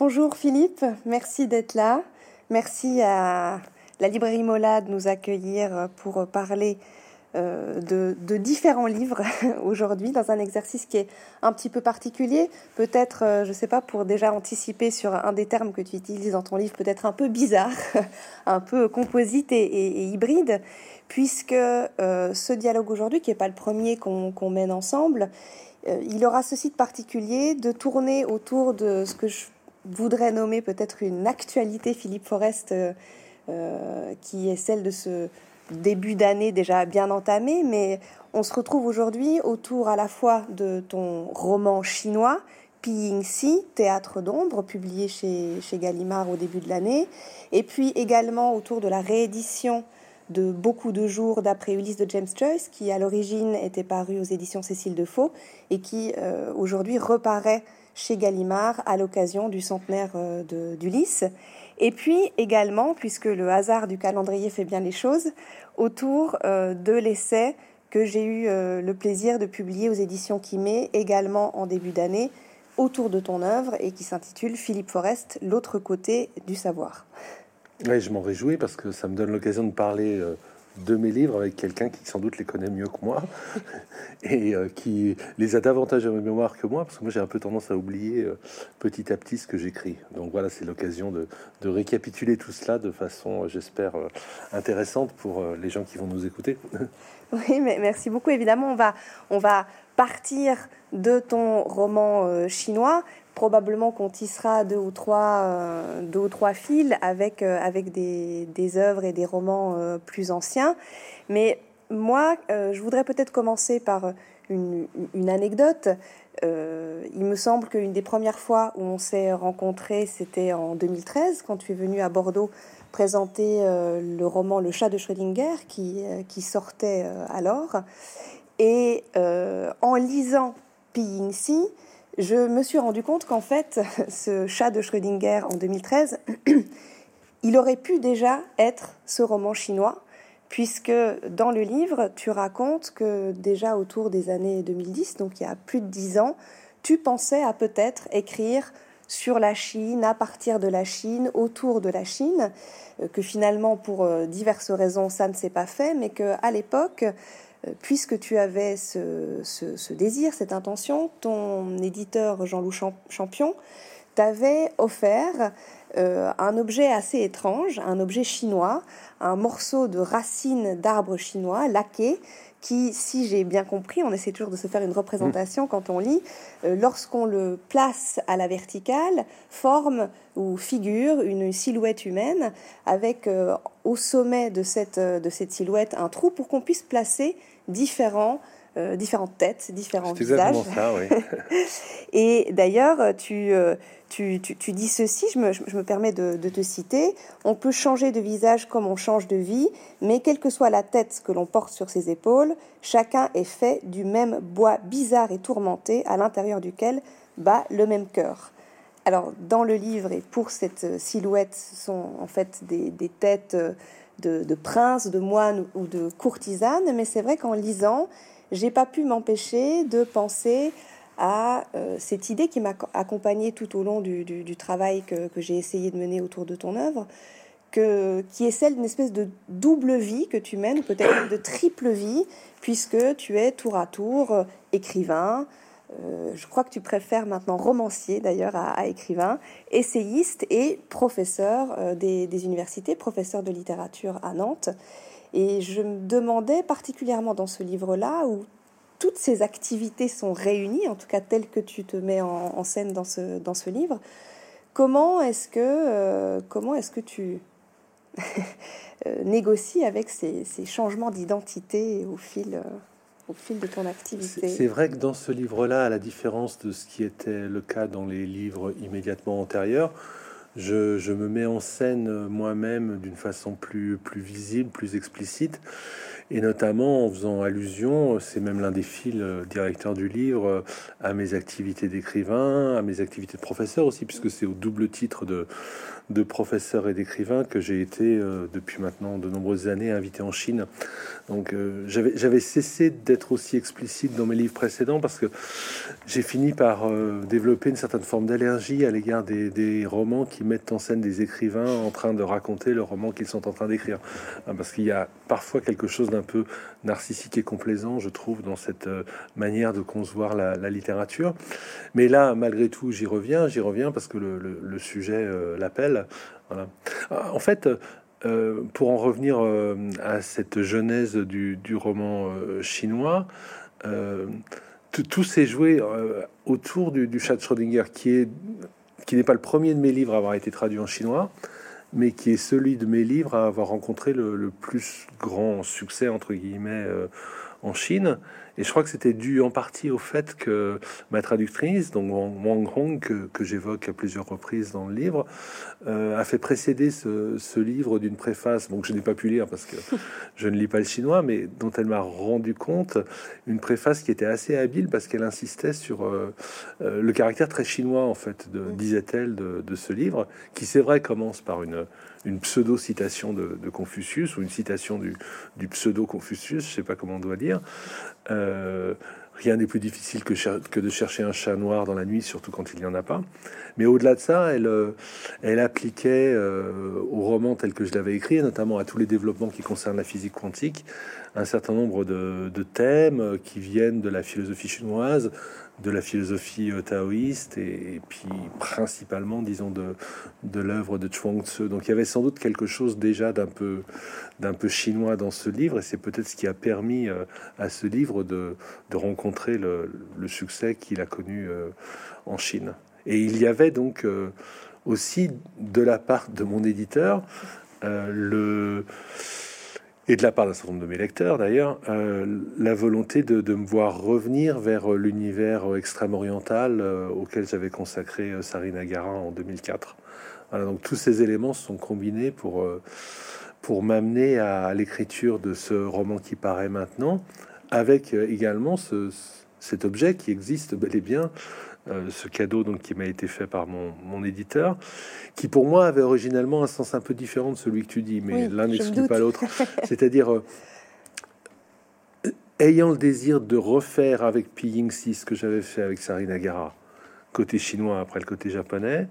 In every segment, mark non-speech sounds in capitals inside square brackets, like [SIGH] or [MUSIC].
Bonjour Philippe, merci d'être là. Merci à la librairie Mola de nous accueillir pour parler euh, de, différents livres [LAUGHS] aujourd'hui dans un exercice qui est un petit peu particulier. Peut-être, euh, je ne sais pas, pour déjà anticiper sur un des termes que tu utilises dans ton livre, peut-être un peu bizarre, [LAUGHS] un peu composite et, hybride, puisque euh, ce dialogue aujourd'hui, qui n'est pas le premier qu'on mène ensemble, il aura ceci de particulier de tourner autour de ce que je voudrais nommer peut-être une actualité Philippe Forest euh, euh, qui est celle de ce début d'année déjà bien entamé, mais on se retrouve aujourd'hui autour à la fois de ton roman chinois, Piying Si, Théâtre d'ombre, publié chez, chez Gallimard au début de l'année, et puis également autour de la réédition de Beaucoup de jours d'après Ulysse de James Joyce, qui à l'origine était paru aux éditions Cécile de Faux et qui euh, aujourd'hui reparaît chez Gallimard à l'occasion du centenaire euh, d'Ulysse. Et puis également, puisque le hasard du calendrier fait bien les choses, autour euh, de l'essai que j'ai eu euh, le plaisir de publier aux éditions Quimé, également en début d'année, autour de ton œuvre et qui s'intitule Philippe Forest, l'autre côté du savoir. Oui, je m'en réjouis parce que ça me donne l'occasion de parler de mes livres avec quelqu'un qui sans doute les connaît mieux que moi [LAUGHS] et euh, qui les a davantage à ma mémoire que moi, parce que moi j'ai un peu tendance à oublier euh, petit à petit ce que j'écris. Donc voilà, c'est l'occasion de, récapituler tout cela de façon, euh, j'espère, intéressante pour les gens qui vont nous écouter. [LAUGHS] Oui, mais merci beaucoup. Évidemment, on va, on va partir de ton roman chinois probablement qu'on tissera deux ou trois, euh, deux ou trois fils avec, euh, avec des, des, œuvres et des romans euh, plus anciens. Mais moi, je voudrais peut-être commencer par une, une anecdote. il me semble qu'une des premières fois où on s'est rencontrés, c'était en 2013, quand tu es venu à Bordeaux présenter le roman Le chat de Schrödinger qui, qui sortait alors. Et en lisant Piying Si, je me suis rendu compte qu'en fait, [LAUGHS] ce chat de Schrödinger en 2013, [CLEARS THROAT] il aurait pu déjà être ce roman chinois, puisque dans le livre, tu racontes que déjà autour des années 2010, donc il y a plus de dix ans, tu pensais à peut-être écrire sur la Chine, à partir de la Chine, autour de la Chine, euh, que finalement, pour euh, diverses raisons, ça ne s'est pas fait, mais qu'à l'époque, puisque tu avais ce, désir, cette intention, ton éditeur Jean-Loup Champion t'avait offert euh, un objet assez étrange, un objet chinois, un morceau de racine d'arbre chinois laqué qui, si j'ai bien compris, on essaie toujours de se faire une représentation quand on lit, euh, lorsqu'on le place à la verticale, forme ou figure une silhouette humaine avec au sommet de cette, de cette silhouette un trou pour qu'on puisse placer différents, euh, différentes têtes, différents visages. Ça, oui. [LAUGHS] et d'ailleurs, tu, euh, tu, tu, dis ceci, je me, je me permets de, de, te citer, on peut changer de visage comme on change de vie, mais quelle que soit la tête que l'on porte sur ses épaules, chacun est fait du même bois bizarre et tourmenté à l'intérieur duquel bat le même cœur. Alors, dans le livre, et pour cette silhouette, ce sont en fait des, des têtes euh, de, princes, de moines ou de courtisanes, mais c'est vrai qu'en lisant, j'ai pas pu m'empêcher de penser à euh, cette idée qui m'a accompagnée tout au long du, travail que, j'ai essayé de mener autour de ton œuvre, que, qui est celle d'une espèce de double vie que tu mènes, peut-être de triple vie, puisque tu es tour à tour euh, écrivain, euh, je crois que tu préfères maintenant romancier d'ailleurs à, écrivain, essayiste et professeur des, universités, professeur de littérature à Nantes. Et je me demandais particulièrement dans ce livre-là, où toutes ces activités sont réunies, en tout cas telles que tu te mets en, scène dans ce, dans ce livre, comment est-ce que, euh, comment est-ce que tu [LAUGHS] négocies avec ces, ces changements d'identité au fil au fil de ton activité. C'est vrai que dans ce livre-là, à la différence de ce qui était le cas dans les livres immédiatement antérieurs, je, me mets en scène moi-même d'une façon plus visible, plus explicite. Et notamment en faisant allusion, c'est même l'un des fils directeurs du livre, à mes activités d'écrivain, à mes activités de professeur aussi, puisque c'est au double titre de de professeurs et d'écrivains que j'ai été euh, depuis maintenant de nombreuses années invité en Chine. Donc euh, j'avais cessé d'être aussi explicite dans mes livres précédents parce que j'ai fini par euh, développer une certaine forme d'allergie à l'égard des, romans qui mettent en scène des écrivains en train de raconter le roman qu'ils sont en train d'écrire. Hein, parce qu'il y a parfois quelque chose d'un peu narcissique et complaisant, je trouve, dans cette manière de concevoir la, littérature. Mais là, malgré tout, j'y reviens, j'y reviens parce que le sujet l'appelle. Voilà. Ah, en fait, euh, pour en revenir euh, à cette genèse du, roman euh, chinois, tout s'est joué autour du, du, chat de Schrödinger, qui est qui n'est pas le premier de mes livres à avoir été traduit en chinois, mais qui est celui de mes livres à avoir rencontré le, plus grand succès entre guillemets en Chine. Et je crois que c'était dû en partie au fait que ma traductrice, donc Wang Hong, que, j'évoque à plusieurs reprises dans le livre, euh, a fait précéder ce, livre d'une préface, bon, je n'ai pas pu lire parce que je ne lis pas le chinois, mais dont elle m'a rendu compte, une préface qui était assez habile parce qu'elle insistait sur euh, euh, le caractère très chinois, en fait, disait-elle, de ce livre, qui c'est vrai commence par une une pseudo-citation de, Confucius ou une citation du, pseudo-Confucius, je sais pas comment on doit dire. Euh, rien n'est plus difficile que, de chercher un chat noir dans la nuit, surtout quand il n'y en a pas. Mais au-delà de ça, elle, euh, appliquait euh, au roman tel que je l'avais écrit, notamment à tous les développements qui concernent la physique quantique, un certain nombre de, thèmes qui viennent de la philosophie chinoise, de la philosophie taoïste et, puis principalement, disons, de, l'œuvre de Chuang Tzu. Donc il y avait sans doute quelque chose déjà d'un peu, chinois dans ce livre et c'est peut-être ce qui a permis à ce livre de, rencontrer le, succès qu'il a connu en Chine. Et il y avait donc euh, aussi de la part de mon éditeur euh, le et de la part d'un certain nombre de mes lecteurs d'ailleurs, euh, la volonté de, me voir revenir vers l'univers extrême-oriental auquel j'avais consacré Sarinagara en 2004. donc tous ces éléments sont combinés pour, pour m'amener à, l'écriture de ce roman qui paraît maintenant, avec également ce, cet objet qui existe bel et bien euh, ce cadeau donc qui m'a été fait par mon, mon, éditeur, qui pour moi avait originellement un sens un peu différent de celui que tu dis, mais l'un n'exclut pas l'autre. [LAUGHS] C'est-à-dire euh, ayant le désir de refaire avec Pi Yingxi ce que j'avais fait avec Sarinagara, côté chinois après le côté japonais,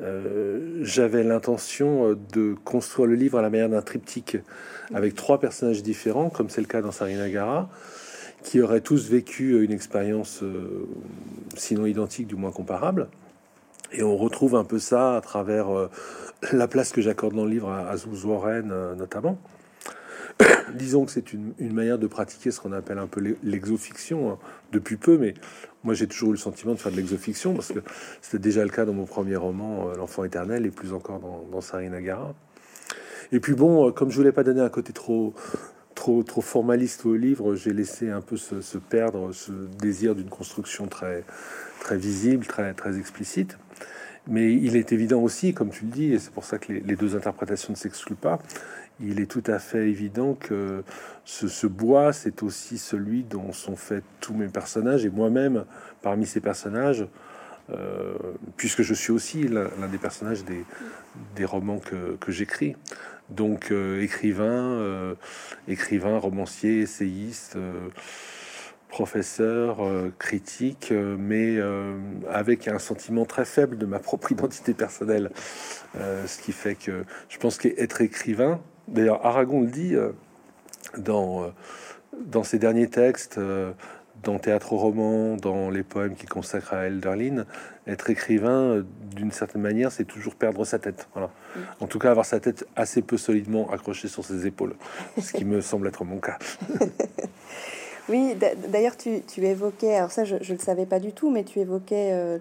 euh, j'avais l'intention de construire le livre à la manière d'un triptyque avec trois personnages différents, comme c'est le cas dans Sarinagara qui auraient tous vécu une expérience euh, sinon identique, du moins comparable. Et on retrouve un peu ça à travers euh, la place que j'accorde dans le livre à, à Warren euh, notamment. [COUGHS] Disons que c'est une, manière de pratiquer ce qu'on appelle un peu l'exofiction hein, depuis peu, mais moi j'ai toujours eu le sentiment de faire de l'exofiction parce que c'était déjà le cas dans mon premier roman, L'enfant éternel, et plus encore dans, dans Sarinagara. Et puis bon, comme je voulais pas donner un côté trop trop, formaliste au livre, j'ai laissé un peu se, perdre ce désir d'une construction très, visible, très, explicite. Mais il est évident aussi, comme tu le dis, et c'est pour ça que les, deux interprétations ne s'excluent pas, il est tout à fait évident que ce, bois, c'est aussi celui dont sont faits tous mes personnages, et moi-même, parmi ces personnages, euh, puisque je suis aussi l'un des personnages des, romans que j'écris. Donc euh, écrivain, euh, écrivain, romancier, essayiste, euh, professeur, critique, mais avec un sentiment très faible de ma propre [LAUGHS] identité personnelle. ce qui fait que je pense qu'être écrivain, d'ailleurs Aragon le dit dans, dans ses derniers textes, dans Théâtre roman, dans les poèmes qu'il consacre à Elderlin, être écrivain, euh, d'une certaine manière, c'est toujours perdre sa tête. Voilà. Mm. En tout cas, avoir sa tête assez peu solidement accrochée sur ses épaules, ce qui me semble être mon cas. [LAUGHS] oui, d'ailleurs, tu, évoquais, alors ça, je ne le savais pas du tout, mais tu évoquais euh,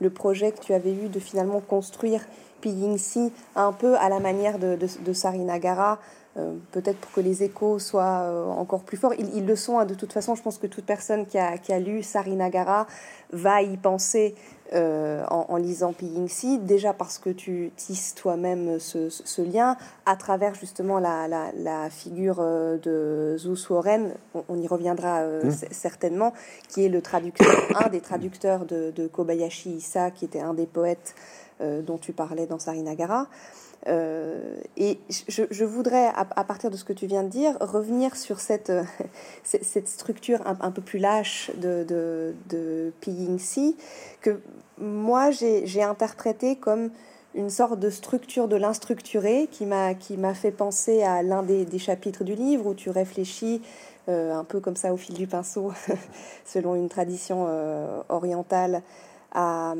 le, projet que tu avais eu de finalement construire Piyingsi un peu à la manière de, de, de Sarinagara. Euh, peut-être pour que les échos soient encore plus forts. Ils, le sont, hein, de toute façon. Je pense que toute personne qui a, qui a lu Sarinagara va y penser euh, en, lisant Piyingsi, déjà parce que tu tisses toi-même ce, lien à travers justement la, figure euh, de Zhu Warren, on, y reviendra euh, mmh. certainement, qui est le traducteur, [COUGHS] un des traducteurs de, Kobayashi Issa, qui était un des poètes dont tu parlais dans Sarinagara. Euh, et je, voudrais, à, partir de ce que tu viens de dire, revenir sur cette, [LAUGHS] cette structure un, peu plus lâche de, de, de que moi j'ai interprété comme une sorte de structure de l'instructuré qui m'a fait penser à l'un des, chapitres du livre où tu réfléchis euh, un peu comme ça au fil du pinceau, [LAUGHS] selon une tradition euh, orientale, à,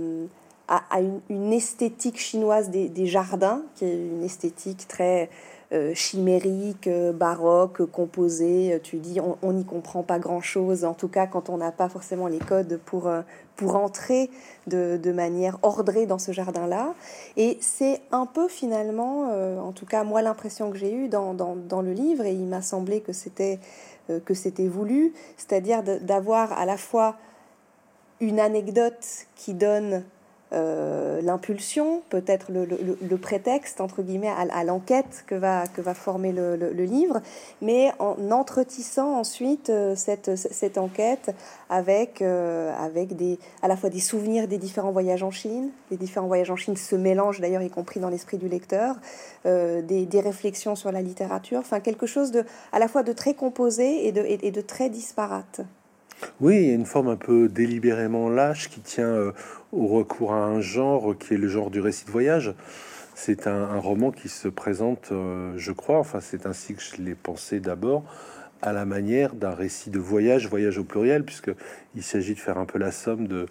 à, une, esthétique chinoise des, jardins, qui est une esthétique très euh, chimérique, euh, baroque, composée. Tu dis, on n'y comprend pas grand-chose, en tout cas quand on n'a pas forcément les codes pour, euh, pour entrer de, de manière ordrée dans ce jardin-là. Et c'est un peu finalement, en tout cas moi l'impression que j'ai eue dans, dans, dans, le livre, et il m'a semblé que c'était que c'était voulu, c'est-à-dire d'avoir à la fois une anecdote qui donne euh, l'impulsion, peut-être le, prétexte, entre guillemets, à, l'enquête que va, que va former le, livre, mais en entretissant ensuite euh, cette, cette enquête avec, euh, avec des, à la fois des souvenirs des différents voyages en Chine, les différents voyages en Chine se mélangent d'ailleurs, y compris dans l'esprit du lecteur, des, des, réflexions sur la littérature, enfin quelque chose de, à la fois de très composé et de, et de très disparate. Oui, il y a une forme un peu délibérément lâche qui tient euh, au recours à un genre qui est le genre du récit de voyage. C'est un, roman qui se présente, euh, je crois, enfin c'est ainsi que je l'ai pensé d'abord, à la manière d'un récit de voyage, voyage au pluriel, puisque il s'agit de faire un peu la somme de,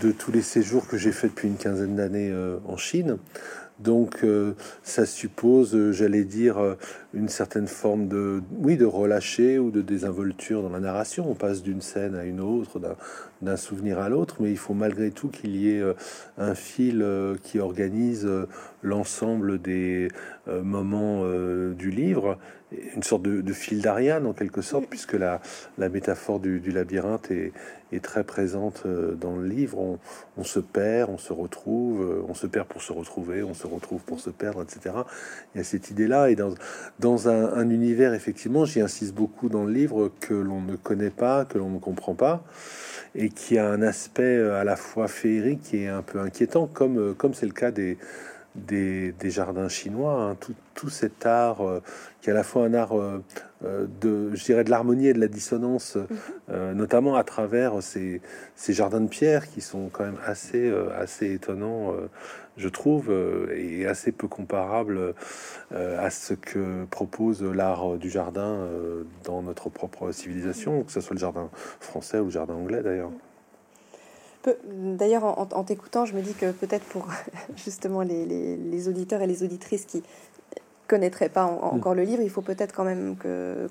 de tous les séjours que j'ai fait depuis une quinzaine d'années euh, en Chine. Donc, euh, ça suppose, euh, j'allais dire, euh, une certaine forme de, oui, de relâcher ou de désinvolture dans la narration. On passe d'une scène à une autre, d'un souvenir à l'autre, mais il faut malgré tout qu'il y ait un fil qui organise l'ensemble des moments du livre, une sorte de, fil d'Ariane en quelque sorte, puisque la, la métaphore du, du labyrinthe est, est très présente euh, dans le livre. On, se perd, on se retrouve, euh, on se perd pour se retrouver, on se retrouve pour se perdre, etc. Il y a cette idée-là. Et dans, dans un, univers, effectivement, j'y insiste beaucoup dans le livre, que l'on ne connaît pas, que l'on ne comprend pas, et qui a un aspect euh, à la fois féerique et un peu inquiétant, comme comme c'est le cas des des, jardins chinois, hein. tout, cet art euh, qui est à la fois un art euh, euh, de, je dirais, de l'harmonie et de la dissonance, mhm. notamment à travers ces, jardins de pierre qui sont quand même assez, assez étonnants, je trouve, et assez peu comparables à ce que propose l'art du jardin dans notre propre civilisation, que ce soit le jardin français ou le jardin anglais d'ailleurs. D'ailleurs, en, t'écoutant, je me dis que peut-être pour [LAUGHS] justement les, auditeurs et les auditrices qui connaîtraient pas mm. encore le livre, il faut peut-être quand même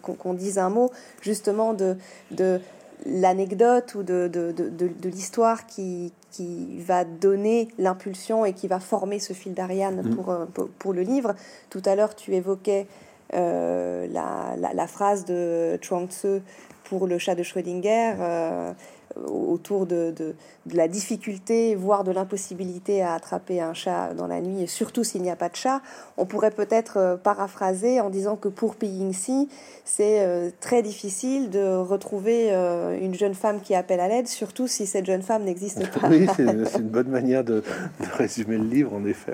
qu'on dise un mot justement de, de l'anecdote ou de, de, l'histoire qui, qui va donner l'impulsion et qui va former ce fil d'Ariane mm. pour, pour, le livre. Tout à l'heure, tu évoquais euh, la, la, phrase de Chuang Tzu pour le chat de Schrödinger. Euh, autour de, de, la difficulté, voire de l'impossibilité à attraper un chat dans la nuit, et surtout s'il n'y a pas de chat, on pourrait peut-être euh, paraphraser en disant que pour Piyingsi, c'est euh, très difficile de retrouver euh, une jeune femme qui appelle à l'aide, surtout si cette jeune femme n'existe [LAUGHS] pas. Oui, c'est une, bonne manière de, résumer le livre, en effet.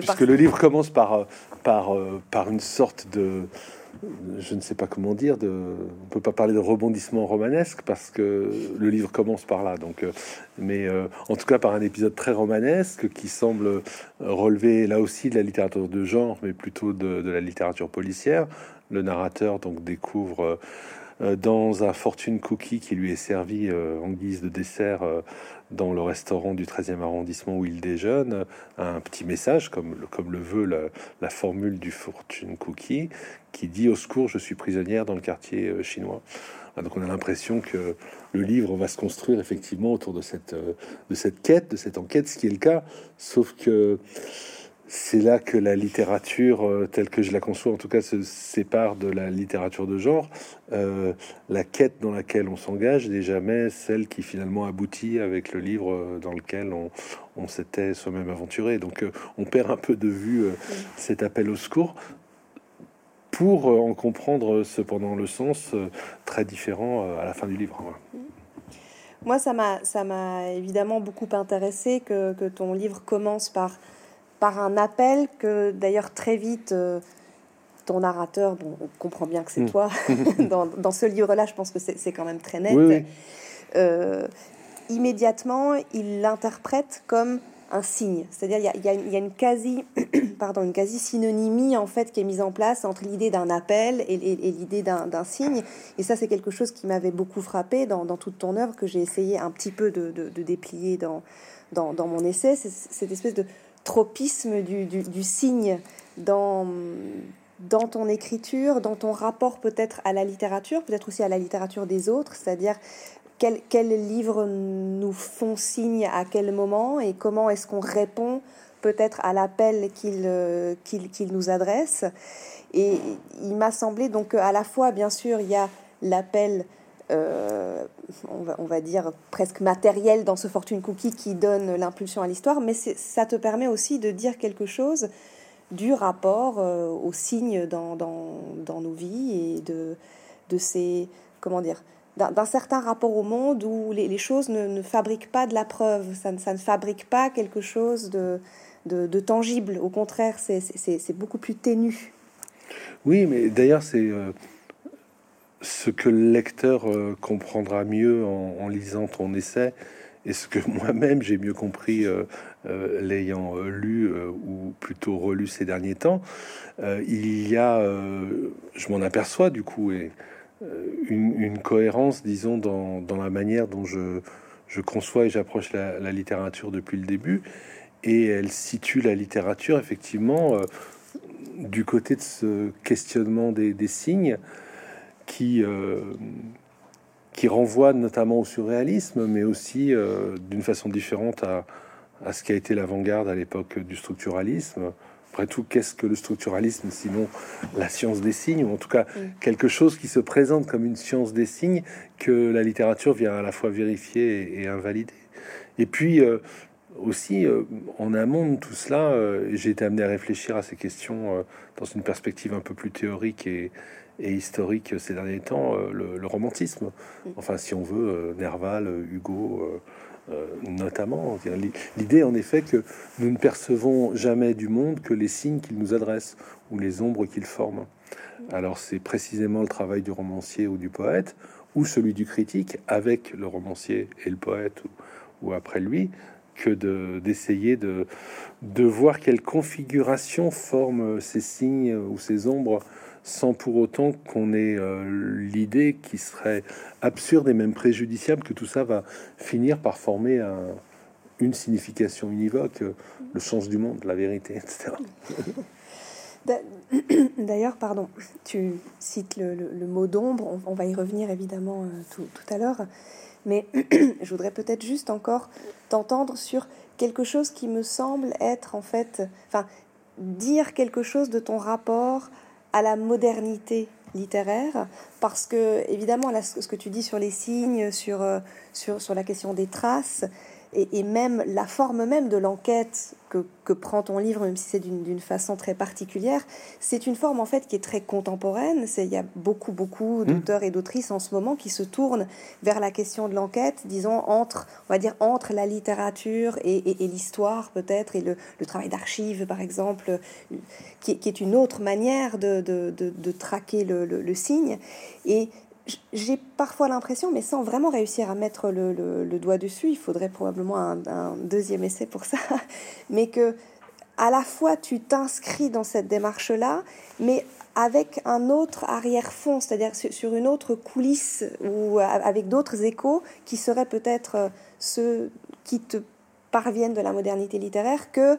Puisque le livre commence par, par, par une sorte de je ne sais pas comment dire, de, on peut pas parler de rebondissement romanesque parce que le livre commence par là. Donc, euh, mais euh, en tout cas par un épisode très romanesque qui semble relever là aussi de la littérature de genre, mais plutôt de, la littérature policière. Le narrateur donc découvre euh, dans un fortune cookie qui lui est servi en guise de dessert dans le restaurant du 13e arrondissement où il déjeune un petit message, comme, comme le veut la, formule du fortune cookie, qui dit au secours, je suis prisonnière dans le quartier euh, chinois. Ah, donc on a l'impression que le livre va se construire effectivement autour de cette, euh, de cette quête, de cette enquête, ce qui est le cas, sauf que c'est là que la littérature, euh, telle que je la conçois, en tout cas, se sépare de la littérature de genre. Euh, la quête dans laquelle on s'engage n'est jamais celle qui finalement aboutit avec le livre dans lequel on, s'était soi-même aventuré. Donc on perd un peu de vue cet appel au secours pour en comprendre cependant le sens très différent à la fin du livre. Moi, ça m'a évidemment beaucoup intéressé que, que ton livre commence par par un appel que d'ailleurs très vite euh, ton narrateur, bon, on comprend bien que c'est mm. toi, [LAUGHS] [LAUGHS] dans, ce livre-là, je pense que c'est quand même très net. Euh, immédiatement, il l'interprète comme un signe. C'est-à-dire, il, y a, une quasi, [COUGHS] pardon, une quasi synonymie en fait qui est mise en place entre l'idée d'un appel et, l'idée d'un signe. Et ça, c'est quelque chose qui m'avait beaucoup frappé dans, toute ton œuvre que j'ai essayé un petit peu de, déplier dans, dans, dans mon essai. C'est cette espèce de tropisme du, signe dans, dans ton écriture, dans ton rapport peut-être à la littérature, peut-être aussi à la littérature des autres, c'est-à-dire quels quel livres nous font signe à quel moment et comment est-ce qu'on répond peut-être à l'appel qu'il euh, nous adresse. Et il m'a semblé donc à la fois, bien sûr, il y a l'appel euh, on, va, dire, presque matériel dans ce Fortune Cookie qui donne l'impulsion à l'histoire, mais ça te permet aussi de dire quelque chose du rapport euh, aux signes dans, nos vies et de, de ces, comment dire, d'un certain rapport au monde où les, choses ne, fabriquent pas de la preuve, ça, ça ne fabrique pas quelque chose de, de, tangible, au contraire, c'est beaucoup plus ténu. Oui, mais d'ailleurs, c'est... Euh, ce que le lecteur euh, comprendra mieux en, lisant ton essai et ce que [LAUGHS] moi-même j'ai mieux compris euh, euh, l'ayant lu ou plutôt relu ces derniers temps, il y a, je m'en aperçois du coup, une, cohérence, disons, dans, la manière dont je conçois et j'approche la, littérature depuis le début, et elle situe la littérature effectivement du côté de ce questionnement des signes qui, euh, qui renvoie notamment au surréalisme, mais aussi euh, d'une façon différente à, à, ce qui a été l'avant-garde à l'époque du structuralisme. Après tout, qu'est-ce que le structuralisme sinon la science des signes, ou en tout cas quelque chose qui se présente comme une science des signes que la littérature vient à la fois vérifier et, invalider. Et puis euh, aussi, en amont de tout cela, j'ai été amené à réfléchir à ces questions dans une perspective un peu plus théorique et, et historique ces derniers temps, euh, le, romantisme. Mm. Enfin, si on veut, euh, Nerval, Hugo, euh, notamment. L'idée, en effet, que nous ne percevons jamais du monde que les signes qu'il nous adresse ou les ombres qu'il forme. Alors, c'est précisément le travail du romancier ou du poète, ou celui du critique, avec le romancier et le poète, ou, après lui, que d'essayer de, de, voir quelle configuration forment ces signes ou ces ombres sans pour autant qu'on ait euh, l'idée qui serait absurde et même préjudiciable que tout ça va finir par former une signification univoque, euh, le sens du monde, la vérité, etc. [LAUGHS] [CLEARS THROAT] D'ailleurs, pardon, tu cites le, mot d'ombre, on, va y revenir évidemment euh, tout, tout, à l'heure, mais [CLEARS THROAT] je voudrais peut-être juste encore t'entendre sur quelque chose qui me semble être en fait, enfin, dire quelque chose de ton rapport à la modernité littéraire parce que évidemment ce que tu dis sur les signes sur, euh, sur, sur la question des traces et, même la forme même de l'enquête que, que, prend ton livre, même si c'est d'une façon très particulière, c'est une forme en fait qui est très contemporaine. Il y a beaucoup, beaucoup mmh. d'auteurs et d'autrices en ce moment qui se tournent vers la question de l'enquête, disons, entre, on va dire, entre la littérature et, et, l'histoire peut-être, et le, le travail d'archives par exemple, qui, qui, est une autre manière de, de, de, de traquer le, le, le signe. Et j'ai parfois l'impression, mais sans vraiment réussir à mettre le, doigt dessus, il faudrait probablement un, deuxième essai pour ça, [LAUGHS] mais que à la fois tu t'inscris dans cette démarche-là, mais avec un autre arrière-fond, c'est-à-dire sur une autre coulisse ou avec d'autres échos qui seraient peut-être euh, ceux qui te parviennent de la modernité littéraire que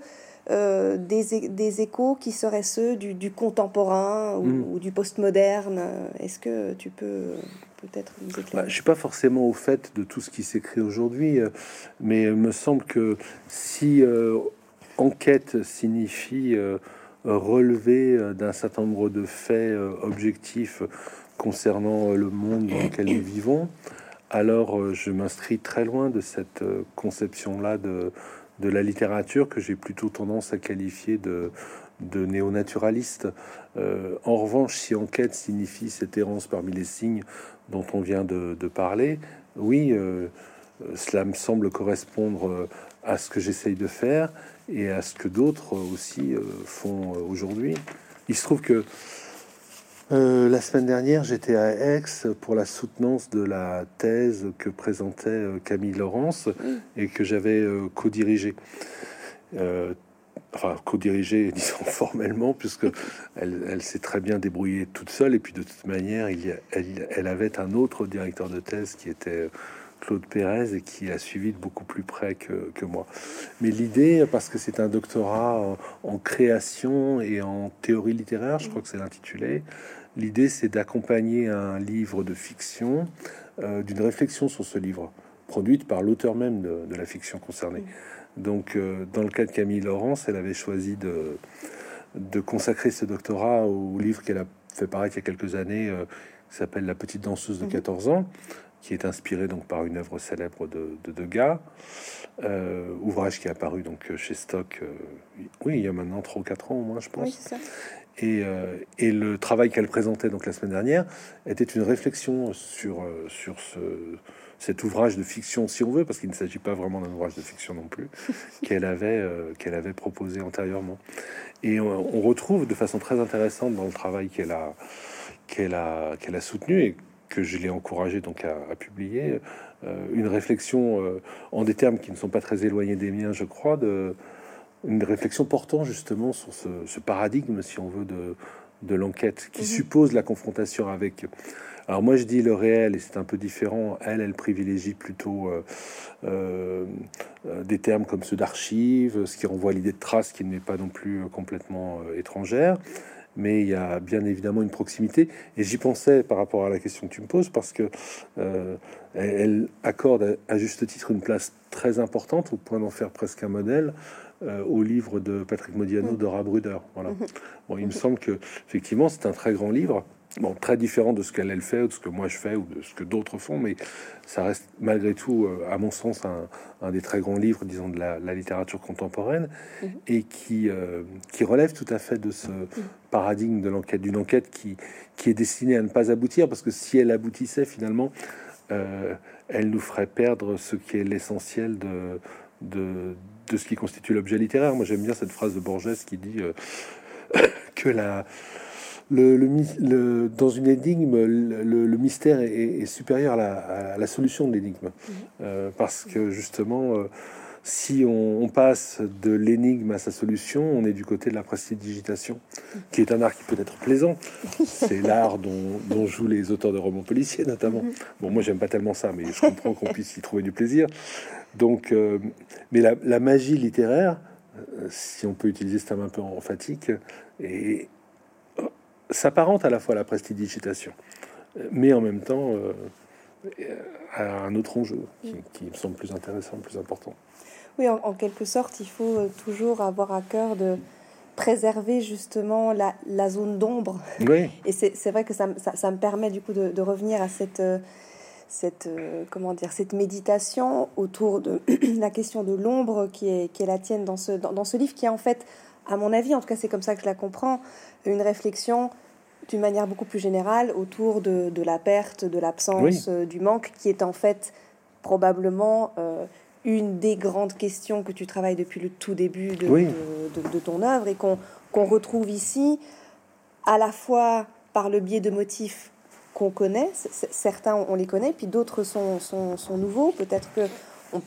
euh, des, des, échos qui seraient ceux du, contemporain mm. ou, du postmoderne. Est-ce que tu peux peut-être nous éclairer? Bah, Je suis pas forcément au fait de tout ce qui s'écrit aujourd'hui, euh, mais il me semble que si euh, enquête signifie relever d'un certain nombre de faits objectifs concernant le monde dans lequel nous vivons, alors je m'inscris très loin de cette conception-là de, de la littérature que j'ai plutôt tendance à qualifier de, de néo-naturaliste. Euh, en revanche, si enquête signifie cette errance parmi les signes dont on vient de, parler, oui, euh, cela me semble correspondre euh, à ce que j'essaye de faire et à ce que d'autres aussi font aujourd'hui. Il se trouve que la semaine dernière, j'étais à Aix pour la soutenance de la thèse que présentait Camille Laurence et que j'avais co-dirigée enfin co-dirigée, [LAUGHS] disons formellement, puisque elle, elle s'est très bien débrouillée toute seule. Et puis de toute manière, il y a, elle, elle, avait un autre directeur de thèse qui était Claude Pérez et qui a suivi de beaucoup plus près que, que moi. Mais l'idée, parce que c'est un doctorat en, création et en théorie littéraire, je crois que c'est l'intitulé. L'idée, c'est d'accompagner un livre de fiction euh, d'une réflexion sur ce livre, produite par l'auteur même de, de, la fiction concernée. Donc, euh, dans le cas de Camille Laurence, elle avait choisi de, de consacrer ce doctorat au livre qu'elle a fait paraître il y a quelques années, euh, qui s'appelle La petite danseuse de 14 mhm. ans, qui est inspiré donc par une œuvre célèbre de, de Degas, euh, ouvrage qui est apparu donc chez Stock, oui, il y a maintenant 3 ou 4 ans au moins, je pense. Et, et, le travail qu'elle présentait donc la semaine dernière était une réflexion sur, sur ce, cet ouvrage de fiction, si on veut, parce qu'il ne s'agit pas vraiment d'un ouvrage de fiction non plus, [LAUGHS] qu'elle avait, euh, qu'elle avait proposé antérieurement. Et on, retrouve de façon très intéressante dans le travail qu'elle a, qu'elle a, qu'elle a soutenu et que je l'ai encouragé donc à, publier, euh, une réflexion euh, en des termes qui ne sont pas très éloignés des miens, je crois, de, une réflexion portant justement sur ce, paradigme, si on veut, de, de l'enquête, qui mhm. suppose la confrontation avec alors moi je dis le réel et c'est un peu différent. Elle, elle privilégie plutôt euh, euh, euh, des termes comme ceux d'archives, ce qui renvoie à l'idée de trace qui n'est pas non plus complètement étrangère. Mais il y a bien évidemment une proximité. Et j'y pensais par rapport à la question que tu me poses parce que elle accorde à, juste titre une place très importante au point d'en faire presque un modèle au livre de Patrick Modiano mmh. Dora Bruder. Voilà. Mmh. Bon, il me semble que effectivement c'est un très grand livre Bon, très différent de ce qu'elle elle fait, ou de ce que moi je fais, ou de ce que d'autres font, mais ça reste malgré tout, euh, à mon sens, un, des très grands livres, disons, de la, littérature contemporaine, mhm. et qui, euh, qui relève tout à fait de ce mhm. paradigme de l'enquête, d'une enquête qui, qui est destinée à ne pas aboutir, parce que si elle aboutissait finalement, euh, elle nous ferait perdre ce qui est l'essentiel de, de, de, ce qui constitue l'objet littéraire. Moi j'aime bien cette phrase de Borges qui dit [COUGHS] que la le, dans une énigme, le, mystère est, supérieur à la, solution de l'énigme. Mhm. Euh, parce que justement, euh, si on, passe de l'énigme à sa solution, on est du côté de la prestidigitation, qui est un art qui peut être plaisant. C'est l'art dont, jouent les auteurs de romans policiers, notamment. Mhm. Bon, moi, j'aime pas tellement ça, mais je comprends qu'on puisse y trouver du plaisir. Donc, euh, mais la, magie littéraire, si on peut utiliser ce terme un peu emphatique, est, s'apparente à la fois à la prestidigitation, mais en même temps euh, à un autre enjeu qui, me semble plus intéressant, plus important. Oui, en, quelque sorte, il faut euh, toujours avoir à cœur de préserver justement la, zone d'ombre. Oui. [LAUGHS] Et c'est vrai que ça, ça, me permet du coup de, revenir à cette, euh, cette, comment dire, cette méditation autour de [CLEARS THROAT] la question de l'ombre qui est, qui est la tienne dans ce, dans, dans ce livre, qui est en fait, à mon avis, en tout cas c'est comme ça que je la comprends, une réflexion d'une manière beaucoup plus générale autour de, de la perte, de l'absence, euh, du manque, qui est en fait probablement euh, une des grandes questions que tu travailles depuis le tout début de, de, ton œuvre et qu'on retrouve ici à la fois par le biais de motifs qu'on connaît, certains on les connaît, puis d'autres sont, sont, sont, nouveaux. Peut-être que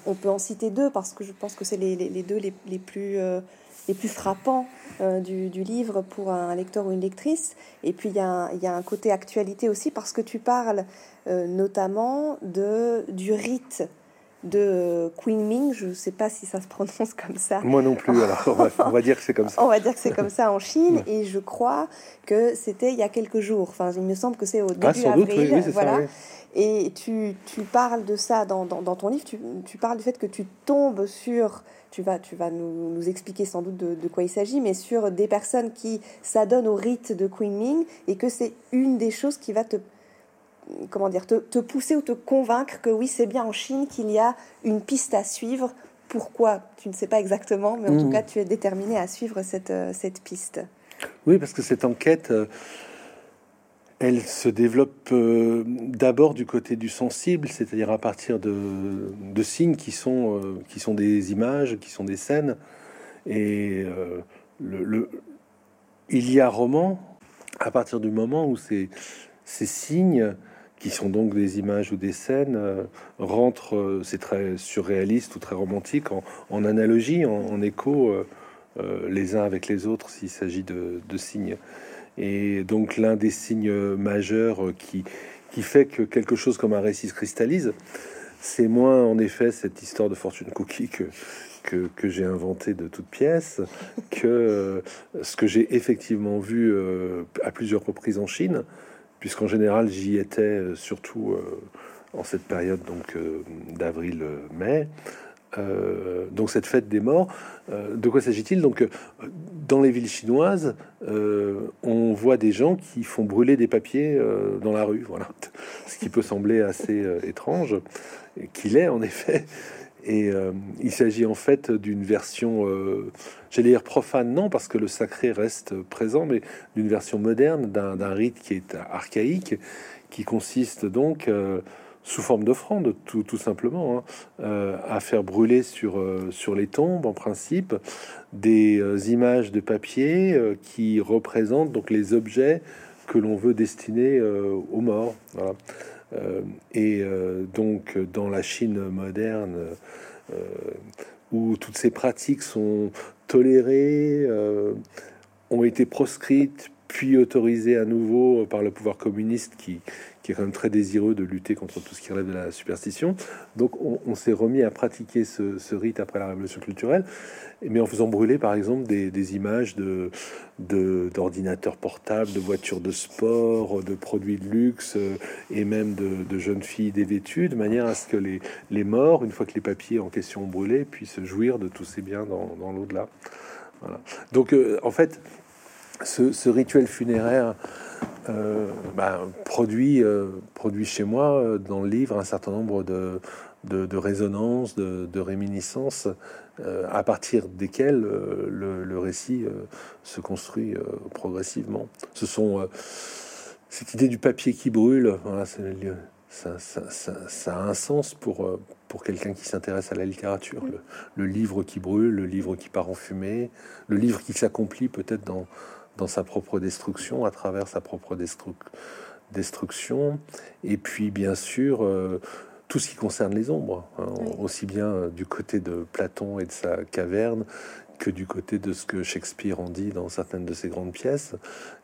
on, peut en citer deux parce que je pense que c'est les, les, deux les, les plus... Euh, les plus frappants euh, du, livre pour un lecteur ou une lectrice. Et puis il y, a un, côté actualité aussi parce que tu parles euh, notamment de, du rite de Queen Ming. Je ne sais pas si ça se prononce [LAUGHS] comme ça. Moi non plus. Alors on va, dire que c'est comme ça. on va dire que c'est comme ça en Chine. [LAUGHS] Et je crois que c'était il y a quelques jours. Enfin, il me semble que c'est au ah, début avril. voilà. Et tu, tu, parles de ça dans, dans, ton livre. Tu, tu, parles du fait que tu tombes sur tu vas, tu vas nous, nous expliquer sans doute de, de quoi il s'agit, mais sur des personnes qui s'adonnent au rite de Queen Ming et que c'est une des choses qui va te comment dire, te, te, pousser ou te convaincre que oui, c'est bien en Chine qu'il y a une piste à suivre. Pourquoi Tu ne sais pas exactement, mais en tout Mhm. cas, tu es déterminé à suivre cette, euh, cette piste. Oui, parce que cette enquête, euh, elle se développe euh, d'abord du côté du sensible, c'est-à-dire à partir de, signes qui sont, euh, qui sont des images, qui sont des scènes. Et euh, il y a roman à partir du moment où ces, ces signes, qui sont donc des images ou des scènes, rentrent, c'est très surréaliste ou très romantique, en, analogie, en, en écho les uns avec les autres s'il s'agit de, de signes. Et donc l'un des signes majeurs euh, qui, qui fait que quelque chose comme un récit se cristallise, c'est moins en effet cette histoire de fortune cookie que, que, j'ai inventé de toutes pièces, que euh, ce que j'ai effectivement vu euh, à plusieurs reprises en Chine, puisqu'en général j'y étais euh, surtout euh, en cette période donc euh, d'avril-mai. Euh, donc cette fête des morts, euh, de quoi s'agit-il? Donc euh, dans les villes chinoises, on voit des gens qui font brûler des papiers dans la rue, voilà, [LAUGHS] ce qui peut sembler assez étrange, qu'il est en effet. Et il s'agit en fait d'une version, j'allais dire profane, non, parce que le sacré reste présent, mais d'une version moderne d'un rite qui est archaïque, qui consiste donc sous forme d'offrande, tout, tout simplement, hein, euh, à faire brûler sur, euh, sur les tombes, en principe, des euh, images de papier qui représentent donc les objets que l'on veut destiner aux morts. Et donc, dans la Chine moderne, où toutes ces pratiques sont tolérées, ont été proscrites, puis autorisées à nouveau par le pouvoir communiste qui, qui est quand même très désireux de lutter contre tout ce qui relève de la superstition. Donc on, s'est remis à pratiquer ce, rite après la révolution culturelle, mais en faisant brûler par exemple des, images de d'ordinateurs portables, de voitures de sport, de produits de luxe euh, et même de, de, jeunes filles dévêtues, de manière à ce que les, les morts, une fois que les papiers en question ont brûlé, puissent jouir de tous ces biens dans, dans l'au-delà. Voilà. Donc euh, en fait, ce, ce rituel funéraire euh, bah, produit, euh, produit chez moi euh, dans le livre un certain nombre de, de, de résonances, de, de réminiscences, à partir desquelles le, le, récit se construit progressivement. Ce sont cette idée du papier qui brûle, voilà, ça, ça, ça, ça, a un sens pour, pour quelqu'un qui s'intéresse à la littérature. Le, le, livre qui brûle, le livre qui part en fumée, le livre qui s'accomplit peut-être dans dans sa propre destruction, à travers sa propre destru destruction, et puis bien sûr euh, tout ce qui concerne les ombres, hein, oui. aussi bien euh, du côté de Platon et de sa caverne que du côté de ce que Shakespeare en dit dans certaines de ses grandes pièces,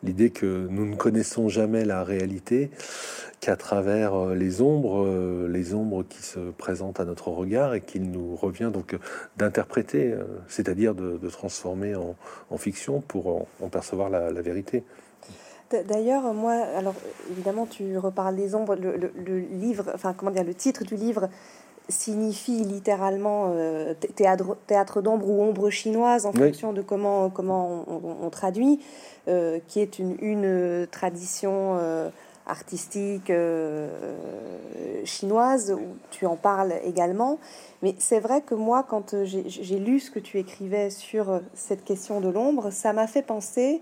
l'idée que nous ne connaissons jamais la réalité qu'à travers euh, les ombres, euh, les ombres qui se présentent à notre regard et qu'il nous revient donc d'interpréter, euh, c'est-à-dire de, transformer en, fiction pour en, percevoir la, vérité. D'ailleurs, moi, alors évidemment, tu reparles des ombres. Le, livre, enfin comment dire, le titre du livre signifie littéralement euh, théâtre, théâtre d'ombre ou ombre chinoise en oui. fonction de comment comment on, on traduit, euh, qui est une, une tradition euh, artistique euh, chinoise où tu en parles également. Mais c'est vrai que moi, quand j'ai lu ce que tu écrivais sur cette question de l'ombre, ça m'a fait penser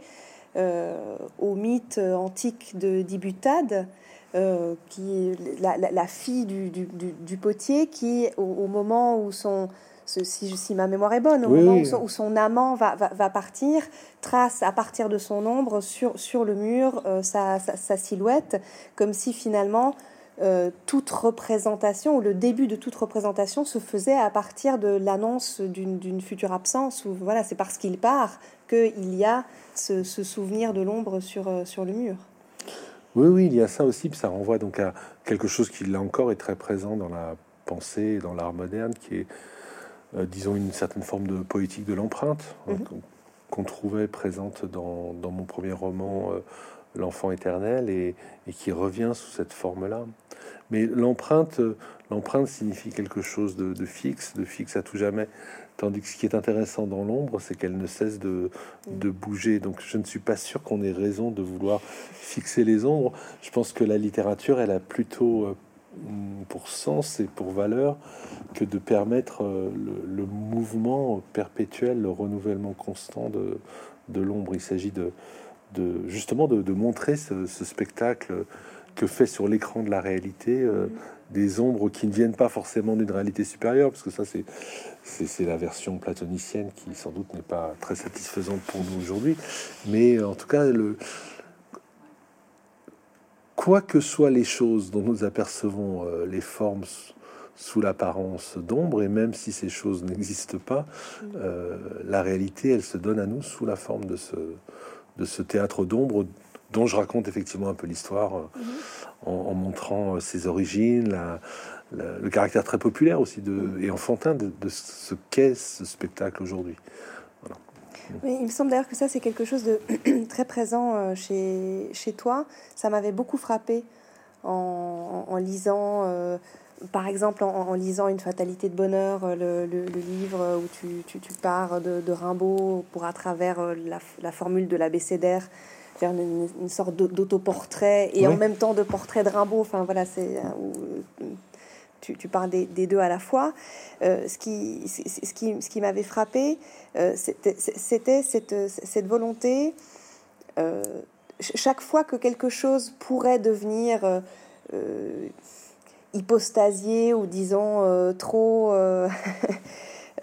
au mythe antique de Dibutade, euh, qui est la, la, la fille du, du, du, du, potier, qui, au, au moment où son, si, si, ma mémoire est bonne, au oui, moment. Où, son, où, son, amant va, va, va, partir, trace à partir de son ombre sur, sur le mur euh, sa, sa, sa, silhouette, comme si finalement euh, toute représentation, ou le début de toute représentation se faisait à partir de l'annonce d'une future absence, où voilà, c'est parce qu'il part qu'il y a ce, ce souvenir de l'ombre sur, sur le mur. Oui, oui, il y a ça aussi, puis ça renvoie donc à quelque chose qui, là encore, est très présent dans la pensée, dans l'art moderne, qui est, euh, disons, une certaine forme de poétique de l'empreinte, mm -hmm. qu'on qu'on trouvait présente dans, dans, mon premier roman, L'enfant éternel, et, qui revient sous cette forme-là. Mais l'empreinte, l'empreinte signifie quelque chose de, fixe, de fixe à tout jamais. Tandis que ce qui est intéressant dans l'ombre, c'est qu'elle ne cesse de, de, bouger. Donc je ne suis pas sûr qu'on ait raison de vouloir fixer les ombres. Je pense que la littérature, elle a plutôt euh, pour sens et pour valeur que de permettre euh, le, mouvement perpétuel, le renouvellement constant de, de l'ombre. Il s'agit de, de, justement de, montrer ce, spectacle que fait sur l'écran de la réalité. Euh, des ombres qui ne viennent pas forcément d'une réalité supérieure, parce que ça, c'est, c'est, la version platonicienne qui, sans doute, n'est pas très satisfaisante pour nous aujourd'hui. Mais en tout cas, le, quoi que soient les choses dont nous apercevons euh, les formes sous l'apparence d'ombre, et même si ces choses n'existent pas, euh, la réalité, elle se donne à nous sous la forme de ce, de ce théâtre d'ombre dont je raconte effectivement un peu l'histoire. Euh, en, montrant euh, ses origines, le caractère très populaire aussi de, et enfantin de, ce qu'est ce spectacle aujourd'hui. il me semble d'ailleurs que ça, c'est quelque chose de [CLEARS THROAT] très présent euh, chez, chez toi. Ça m'avait beaucoup frappé en, lisant, euh, par exemple, en, lisant Une fatalité de bonheur, le, livre où tu, tu, tu pars de, de, Rimbaud pour à travers la, la formule de l'abécédaire faire une, sorte d'autoportrait et en même temps de portrait de Rimbaud. Enfin voilà, c'est euh, tu, tu, parles des, deux à la fois. Euh, ce qui, ce qui, ce qui m'avait frappé, euh, c'était cette, cette volonté. chaque fois que quelque chose pourrait devenir hypostasié ou disons trop [LAUGHS]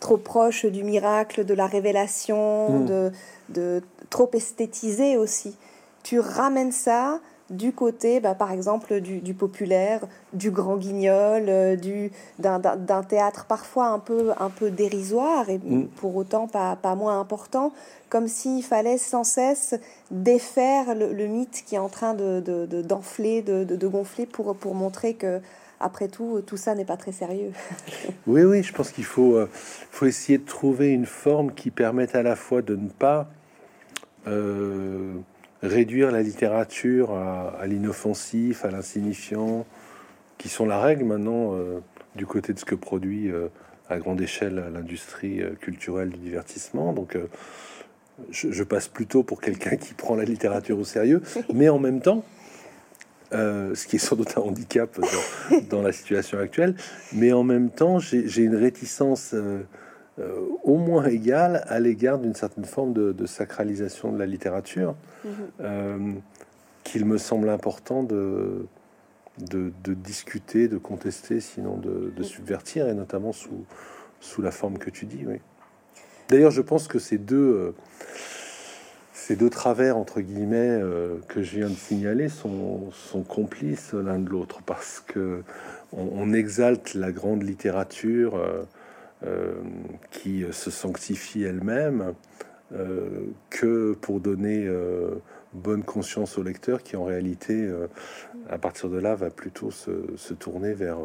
trop proche du miracle, de la révélation, mmh. de, de trop esthétisé aussi. Tu ramènes ça du côté, bah, par exemple, du, populaire, du grand guignol, euh, du, d'un, théâtre parfois un peu, un peu dérisoire et mm. pour autant pas, pas moins important, comme s'il fallait sans cesse défaire le, mythe qui est en train de, d'enfler, de, de, gonfler pour, pour montrer que après tout, tout ça n'est pas très sérieux. [LAUGHS] oui, oui, je pense qu'il faut, euh, faut essayer de trouver une forme qui permette à la fois de ne pas euh, réduire la littérature à, l'inoffensif, à l'insignifiant, qui sont la règle maintenant euh, du côté de ce que produit euh, à grande échelle l'industrie culturelle du divertissement. Donc, je, passe plutôt pour quelqu'un qui prend la littérature au sérieux, [LAUGHS] mais en même temps, ce qui est sans doute un handicap dans, la situation actuelle, mais en même temps, j'ai une réticence euh, au moins égale à l'égard d'une certaine forme de, sacralisation de la littérature mhm. euh, qu'il me semble important de, de, discuter, de contester, sinon de, mhm. subvertir, et notamment sous, sous la forme que tu dis. Oui. D'ailleurs, je pense que ces deux, euh, ces deux travers, entre guillemets, que je viens de signaler sont, sont complices l'un de l'autre, parce que on, exalte la grande littérature. Euh, qui se sanctifie elle-même euh, que pour donner euh, bonne conscience au lecteur qui en réalité à partir de là va plutôt se, tourner vers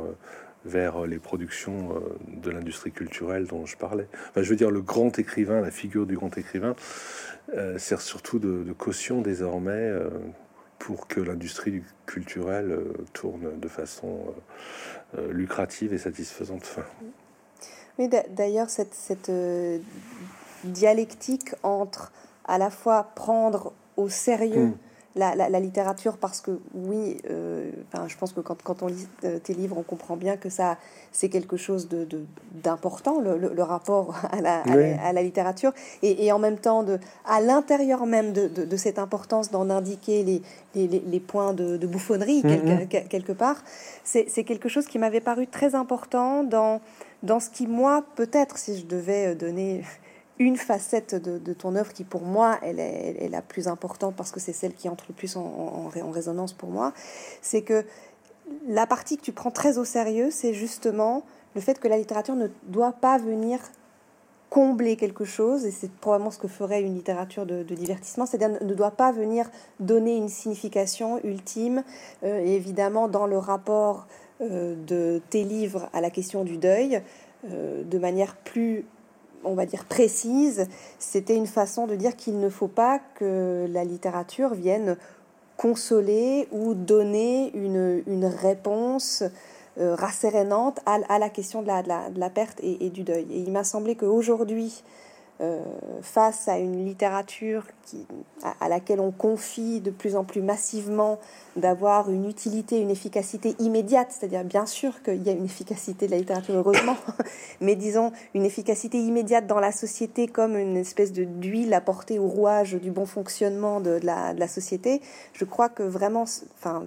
vers les productions de l'industrie culturelle dont je parlais. je veux dire, le grand écrivain, la figure du grand écrivain, sert surtout de, caution désormais pour que l'industrie culturelle tourne de façon lucrative et satisfaisante. Enfin, oui, d'ailleurs, cette, cette euh, dialectique entre à la fois prendre au sérieux mm. la, la, littérature, parce que oui, euh, enfin, je pense que quand, quand, on lit euh, tes livres, on comprend bien que ça, c'est quelque chose d'important, de, le, le, rapport à la, à la, littérature, et, et, en même temps, de, à l'intérieur même de, de, cette importance d'en indiquer les, les, les, points de, bouffonnerie, mm-hmm. quelque, quelque part, c'est quelque chose qui m'avait paru très important dans dans ce qui, moi, peut-être, si je devais euh, donner [LAUGHS] une facette de, ton œuvre qui, pour moi, elle est, la plus importante parce que c'est celle qui entre le plus en, résonance pour moi, c'est que la partie que tu prends très au sérieux, c'est justement le fait que la littérature ne doit pas venir combler quelque chose, et c'est probablement ce que ferait une littérature de, divertissement, c'est-à-dire ne doit pas venir donner une signification ultime, euh, évidemment dans le rapport de tes livres à la question du deuil euh, de manière plus on va dire, précise. C'était une façon de dire qu'il ne faut pas que la littérature vienne consoler ou donner une, réponse euh, rassérénante à, la question de la, perte et, et, du deuil. Et il m'a semblé qu'aujourd'hui, euh, face à une littérature à, laquelle on confie de plus en plus massivement d'avoir une utilité, une efficacité immédiate, c'est-à-dire bien sûr qu'il y a une efficacité de la littérature, heureusement, [LAUGHS] mais disons une efficacité immédiate dans la société comme une espèce de d'huile apportée au rouage du bon fonctionnement de, la, société, je crois que vraiment, enfin,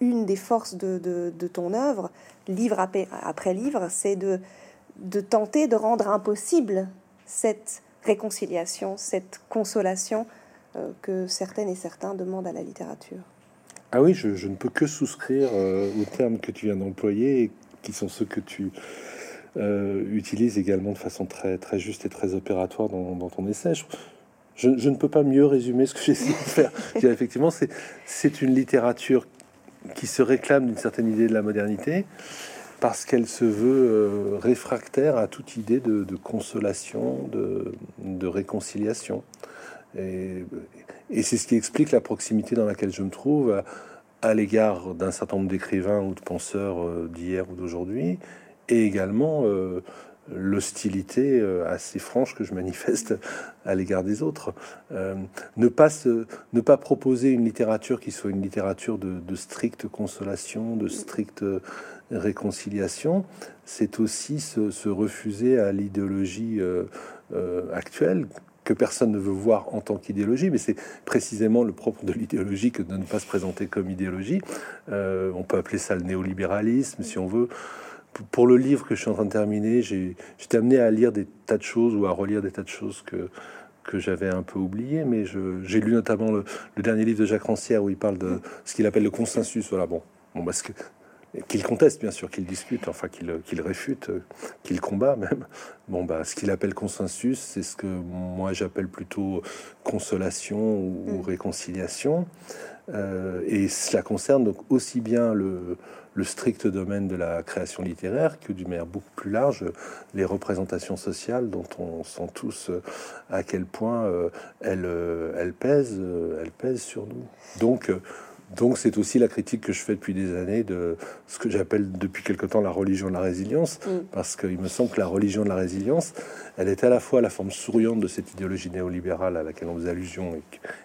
une des forces de, ton œuvre, livre après, livre, c'est de tenter de rendre impossible cette réconciliation, cette consolation euh, que certaines et certains demandent à la littérature. Ah oui, je, ne peux que souscrire euh, aux termes que tu viens d'employer, qui sont ceux que tu euh, utilises également de façon très, très juste et très opératoire dans, ton essai. Je, ne peux pas mieux résumer ce que j'essaie de faire. [LAUGHS] effectivement, c'est une littérature qui se réclame d'une certaine idée de la modernité, parce qu'elle se veut euh, réfractaire à toute idée de, consolation, de, réconciliation. Et, c'est ce qui explique la proximité dans laquelle je me trouve à, l'égard d'un certain nombre d'écrivains ou de penseurs euh, d'hier ou d'aujourd'hui, et également euh, l'hostilité assez franche que je manifeste [LAUGHS] à l'égard des autres. ne, pas ne pas proposer une littérature qui soit une littérature de stricte consolation, de stricte réconciliation, c'est aussi se, refuser à l'idéologie euh, euh, actuelle que personne ne veut voir en tant qu'idéologie, mais c'est précisément le propre de l'idéologie que de ne pas se présenter comme idéologie. Euh, on peut appeler ça le néolibéralisme, si on veut. Pour le livre que je suis en train de terminer, été amené à lire des tas de choses ou à relire des tas de choses que, que j'avais un peu oublié, mais j'ai lu notamment le, dernier livre de Jacques Rancière où il parle de ce qu'il appelle le consensus. Voilà, bon, bon parce que qu'il conteste bien sûr, qu'il discute, enfin qu'il réfute, qu'il combat même. Bon, bah, ce qu'il appelle consensus, c'est ce que moi j'appelle plutôt consolation ou, mm. réconciliation. Euh, et cela concerne donc aussi bien le, strict domaine de la création littéraire que du manière beaucoup plus large les représentations sociales dont on sent tous à quel point euh, elles, elles, pèsent, elles pèsent sur nous. Donc, donc c'est aussi la critique que je fais depuis des années de ce que j'appelle depuis quelque temps la religion de la résilience, mm. parce qu'il me semble que la religion de la résilience, elle est à la fois la forme souriante de cette idéologie néolibérale à laquelle on faisait allusion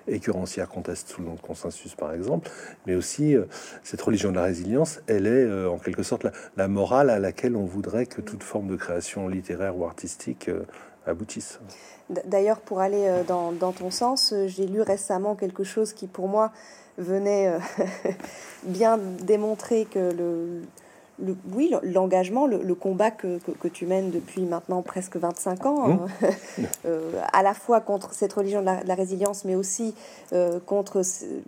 et, que Rancière conteste sous le nom de consensus par exemple, mais aussi euh, cette religion de la résilience, elle est euh, en quelque sorte la, morale à laquelle on voudrait que toute forme de création littéraire ou artistique euh, aboutisse. D'ailleurs, pour aller dans, dans ton sens, j'ai lu récemment quelque chose qui pour moi venait euh, [LAUGHS] bien démontrer que le, oui, l'engagement, le, combat que, tu mènes depuis maintenant presque 25 ans, mmh. hein, [LAUGHS] euh, à la fois contre cette religion de la, résilience, mais aussi euh, contre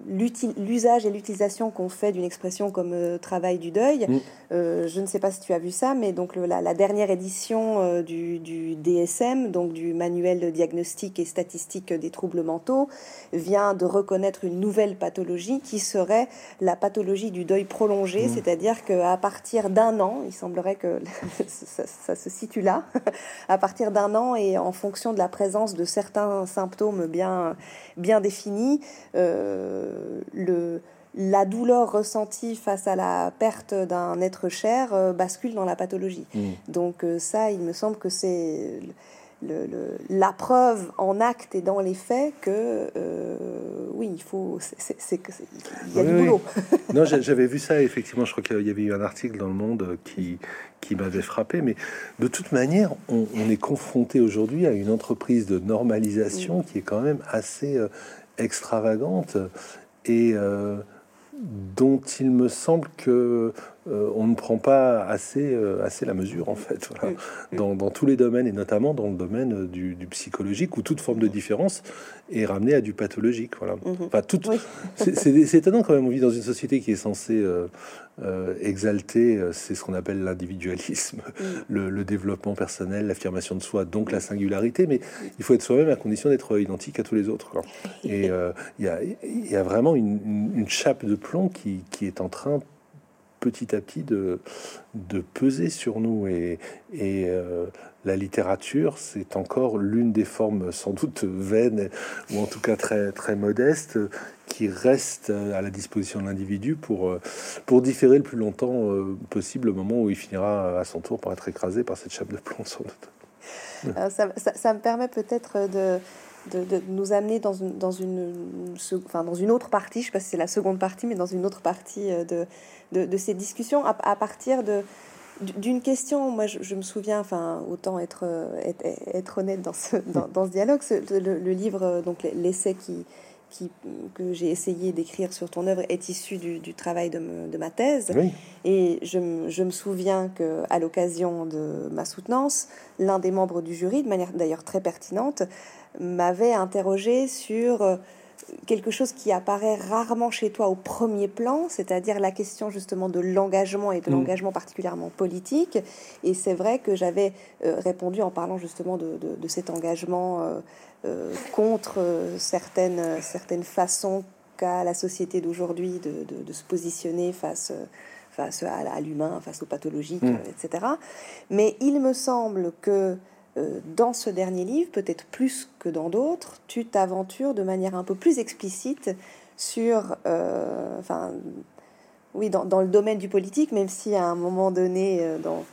l'usage et l'utilisation qu'on fait d'une expression comme euh, travail du deuil. Mmh. je ne sais pas si tu as vu ça, mais donc la, dernière édition du, du, DSM, donc du manuel de diagnostic et statistique des troubles mentaux, vient de reconnaître une nouvelle pathologie qui serait la pathologie du deuil prolongé, mmh. c'est-à-dire qu'à partir d'un an, il semblerait que [LAUGHS] ça, se situe là, [LAUGHS] à partir d'un an et en fonction de la présence de certains symptômes bien, bien définis, euh, le, la douleur ressentie face à la perte d'un être cher euh, bascule dans la pathologie. Mmh. Donc euh, ça, il me semble que c'est le, la preuve en acte et dans les faits que euh, oui, il faut, c'est il y a du boulot. [LAUGHS] non, j'avais vu ça effectivement. Je crois qu'il y avait eu un article dans le Monde qui qui m'avait frappé. Mais de toute manière, on, est confronté aujourd'hui à une entreprise de normalisation qui est quand même assez euh, extravagante et euh, dont il me semble que euh, on ne prend pas assez, euh, assez la mesure en fait, dans, tous les domaines et notamment dans le domaine du, psychologique où toute forme de différence est ramenée à du pathologique. Voilà. Mhm. Enfin, tout, [LAUGHS] c'est étonnant quand même. On vit dans une société qui est censée euh, exalter, c'est ce qu'on appelle l'individualisme, le, développement personnel, l'affirmation de soi, donc la singularité. Mais il faut être soi-même à condition d'être identique à tous les autres. Et il y, a, vraiment une, chape de plomb qui, qui est en train petit à petit de, de peser sur nous. Et, et euh, la littérature, c'est encore l'une des formes sans doute vaines, ou en tout cas très, très modestes, qui reste à la disposition de l'individu pour, pour différer le plus longtemps possible au moment où il finira à son tour par être écrasé par cette chape de plomb, sans doute. Ça, me permet peut-être de, de, nous amener dans une, dans, une, enfin, dans une autre partie, je sais pas si c'est la seconde partie, mais dans une autre partie euh, de, de, de ces discussions à, à partir de d'une question, moi je, me souviens, enfin autant être, être, être honnête dans ce, dans, dans ce dialogue, le, livre, donc l'essai qui, qui, que j'ai essayé d'écrire sur ton œuvre est issu du, du travail de, de, ma thèse. Et je, je, me souviens que à l'occasion de ma soutenance, l'un des membres du jury, de manière d'ailleurs très pertinente, m'avait interrogé sur euh, quelque chose qui apparaît rarement chez toi au premier plan, c'est-à-dire la question justement de l'engagement et de mm. l'engagement particulièrement politique. Et c'est vrai que j'avais euh, répondu en parlant justement de, de, cet engagement euh, contre certaines, certaines façons qu'a la société d'aujourd'hui de, de, se positionner face, face à, l'humain, face aux pathologiques, mm. etc. Mais il me semble que dans ce dernier livre, peut-être plus que dans d'autres, tu t'aventures de manière un peu plus explicite sur, euh, enfin, oui, dans, le domaine du politique, même si à un moment donné, euh, dans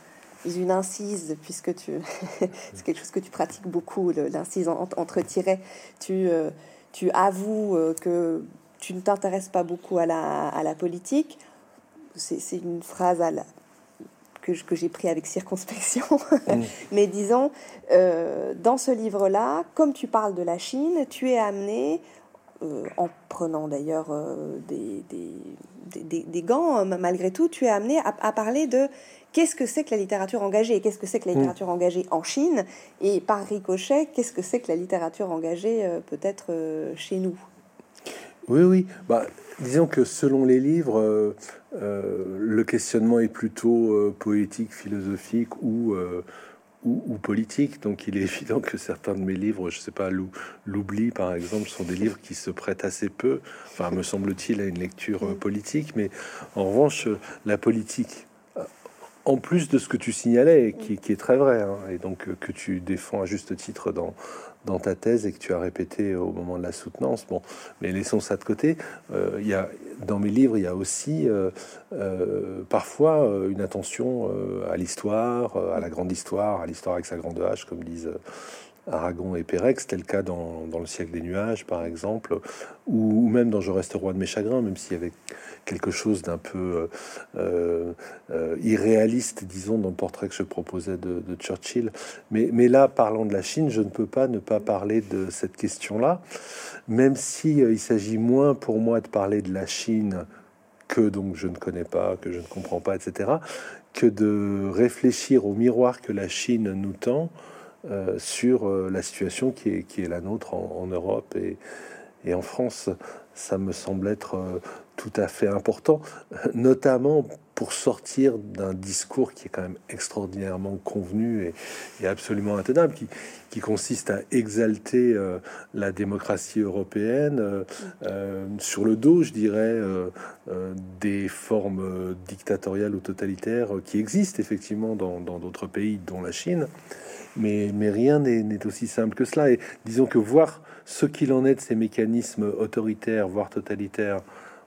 une incise, puisque tu, [LAUGHS] c'est quelque chose que tu pratiques beaucoup, l'incise entre tirets, tu, avoues que tu ne t'intéresses pas beaucoup à la politique. C'est une phrase à la, que, j'ai pris avec circonspection. [LAUGHS] [LAUGHS] Mais disons, euh, dans ce livre-là, comme tu parles de la Chine, tu es amené, euh, en prenant d'ailleurs euh, des, des, des, gants, malgré tout, tu es amené à, parler de qu'est-ce que c'est que la littérature engagée, qu'est-ce que c'est que la mm. littérature engagée en Chine, et par ricochet, qu'est-ce que c'est que la littérature engagée peut-être chez nous? Oui, oui. Bah, disons que selon les livres, le questionnement est plutôt euh, poétique, philosophique ou, ou, politique. Donc il est [LAUGHS] évident que certains de mes livres, je sais pas, l'oubli par exemple, sont des livres qui se prêtent assez peu, enfin me semble-t-il, à une lecture politique. Mais en revanche, la politique en plus de ce que tu signalais, qui, est très vrai, hein, et donc que tu défends à juste titre dans, dans ta thèse et que tu as répété au moment de la soutenance. Bon, mais laissons ça de côté. Euh, il y a, dans mes livres, il y a aussi euh, euh, parfois une attention à l'histoire, à la grande histoire, à l'histoire avec sa grande hache, comme disent Aragon et Pérex, c'était le cas dans, Le siècle des nuages, par exemple, ou, même dans Je reste roi de mes chagrins, même s'il y avait quelque chose d'un peu euh, euh, irréaliste, disons, dans le portrait que je proposais de, Churchill. Mais, mais, là, parlant de la Chine, je ne peux pas ne pas parler de cette question-là, même si euh, il s'agit moins pour moi de parler de la Chine que donc je ne connais pas, que je ne comprends pas, etc., que de réfléchir au miroir que la Chine nous tend euh, sur euh, la situation qui est, la nôtre en, Europe et, et, en France. Ça me semble être euh, tout à fait important, [LAUGHS] notamment pour sortir d'un discours qui est quand même extraordinairement convenu et, absolument intenable, qui, consiste à exalter la démocratie européenne sur le dos, je dirais, des formes dictatoriales ou totalitaires qui existent effectivement dans d'autres pays, dont la Chine mais rien n'est aussi simple que cela. Et disons que voir ce qu'il en est de ces mécanismes autoritaires, voire totalitaires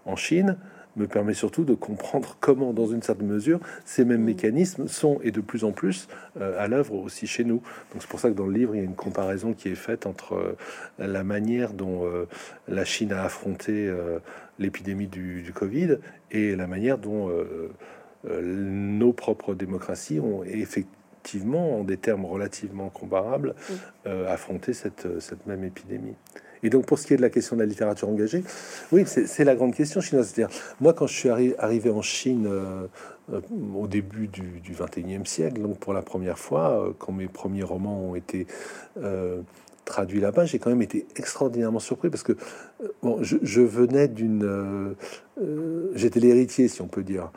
en Chine, me permet surtout de comprendre [LAUGHS] comment, dans une certaine mesure, ces mêmes mécanismes sont et de plus en plus euh, à l'œuvre aussi chez nous. Donc c'est pour ça que dans le livre, il y a une comparaison qui est faite entre euh, la manière dont euh, la Chine a affronté l'épidémie du, du, Covid et la manière dont nos propres démocraties ont effectivement effectivement, en des termes relativement comparables, euh, affronter cette, cette même épidémie. Et donc, pour ce qui est de la question de la littérature engagée, oui, c'est la grande question chinoise. C'est-à-dire, moi, quand je suis arrivé en Chine euh, euh, au début du, 21e siècle, donc pour la première fois, quand mes premiers romans ont été traduit là-bas, j'ai quand même été extraordinairement surpris parce que euh, bon, je, venais d'une, euh, euh, j'étais l'héritier, si on peut dire.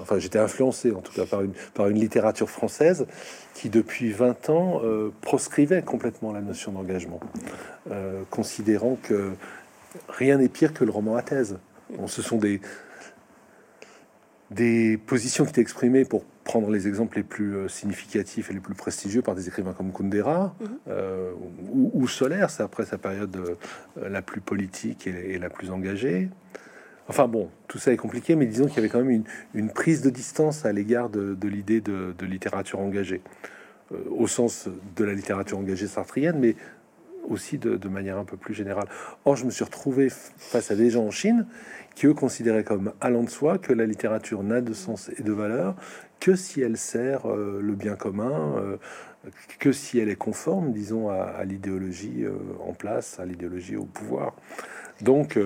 Enfin, j'étais influencé en tout cas par une par une littérature française qui depuis 20 ans proscrivait complètement la notion d'engagement, considérant que rien n'est pire que le roman à thèse. Bon, ce sont des des positions qui étaient exprimées pour prendre les exemples les plus euh, significatifs et les plus prestigieux par des écrivains comme Kundera mhm. euh, ou, ou, Solaire, c'est après sa période euh, la plus politique et, la plus engagée. Enfin bon, tout ça est compliqué, mais disons qu'il y avait quand même une, prise de distance à l'égard de, l'idée de, littérature engagée, au sens de la littérature engagée sartrienne, mais aussi de, manière un peu plus générale. Or, je me suis retrouvé face à des gens en Chine qui eux considéraient comme allant de soi que la littérature n'a de sens et de valeur que si elle sert euh, le bien commun, euh, que si elle est conforme, disons, à, l'idéologie euh, en place, à l'idéologie au pouvoir. Donc